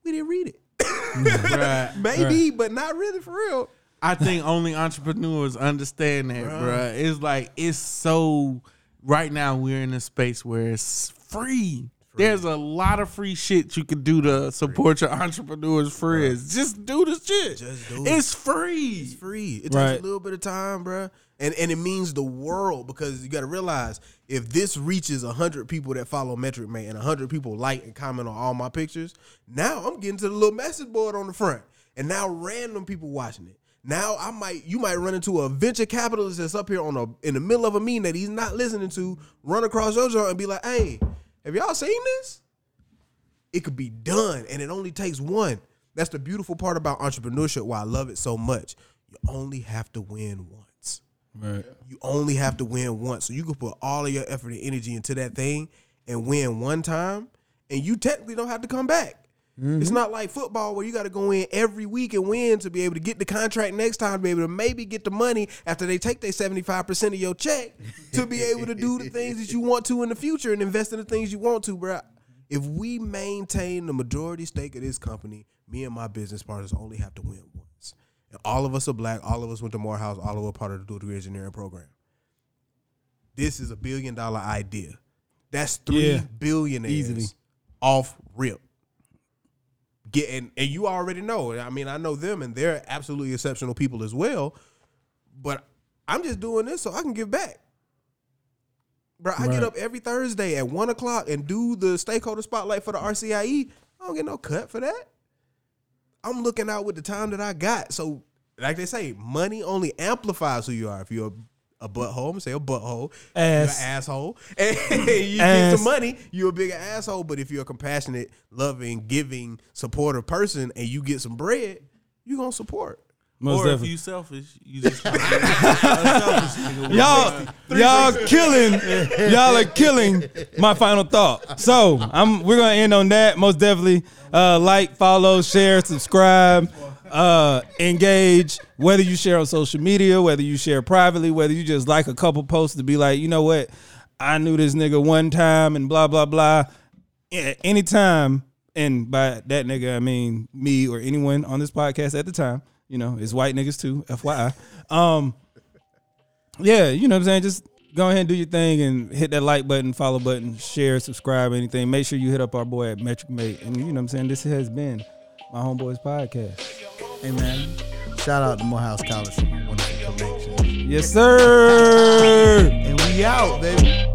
we didn't read it. Right. Maybe, but not really for real. I think only entrepreneurs understand that, bruh. It's like it's so. Right now, we're in a space where it's free. There's a lot of free shit you can do to support your entrepreneurs' friends. Just do the shit. Just do it. It's free. It's free. It Right. takes a little bit of time, bruh. And and it means the world because you got to realize if this reaches hundred people that follow Metric Mate and hundred people like and comment on all my pictures, now I'm getting to the little message board on the front, and now random people watching it. Now I might you might run into a venture capitalist that's up here on a in the middle of a meeting that he's not listening to, run across your joint and be like, "Hey, have y'all seen this?" it could be done and it only takes one that's the beautiful part about entrepreneurship why i love it so much you only have to win once Right. you only have to win once so you can put all of your effort and energy into that thing and win one time and you technically don't have to come back it's mm-hmm. not like football where you got to go in every week and win to be able to get the contract next time to be able to maybe get the money after they take their 75% of your check to be able to do the things that you want to in the future and invest in the things you want to bro if we maintain the majority stake of this company, me and my business partners only have to win once. All of us are black. All of us went to Morehouse. All of us are part of the dual degree engineering program. This is a billion dollar idea. That's three Yeah. billionaires Easily. off rip. Get and, and you already know. I mean, I know them, and they're absolutely exceptional people as well. But I'm just doing this so I can give back. Bro, I Right. get up every Thursday at one o'clock and do the stakeholder spotlight for the RCIE. I don't get no cut for that. I'm looking out with the time that I got. So, like they say, money only amplifies who you are. If you're a, a butthole, I'm gonna say a butthole. Ass. You're an asshole. And you get Ass. some money, you're a bigger asshole. But if you're a compassionate, loving, giving, supportive person and you get some bread, you're gonna support. Most or if definitely. you selfish, you just selfish y'all y'all killing y'all are killing my final thought. So i'm we're gonna end on that. Most definitely uh like follow share subscribe uh engage. Whether you share on social media whether you share privately whether you just like a couple posts to be like you know what? I knew this nigga one time and blah blah blah. Yeah, anytime and by that nigga i mean me or anyone on this podcast at the time you know it's white niggas too fyi um yeah, you know what I'm saying? Just go ahead and do your thing and hit that like button, follow button, share, subscribe, anything. Make sure you hit up our boy at Metric Mate. And you know what I'm saying? This has been my homeboys podcast. Hey man, shout out to Morehouse College for my wonderful connection. Yes, sir. And we out, baby.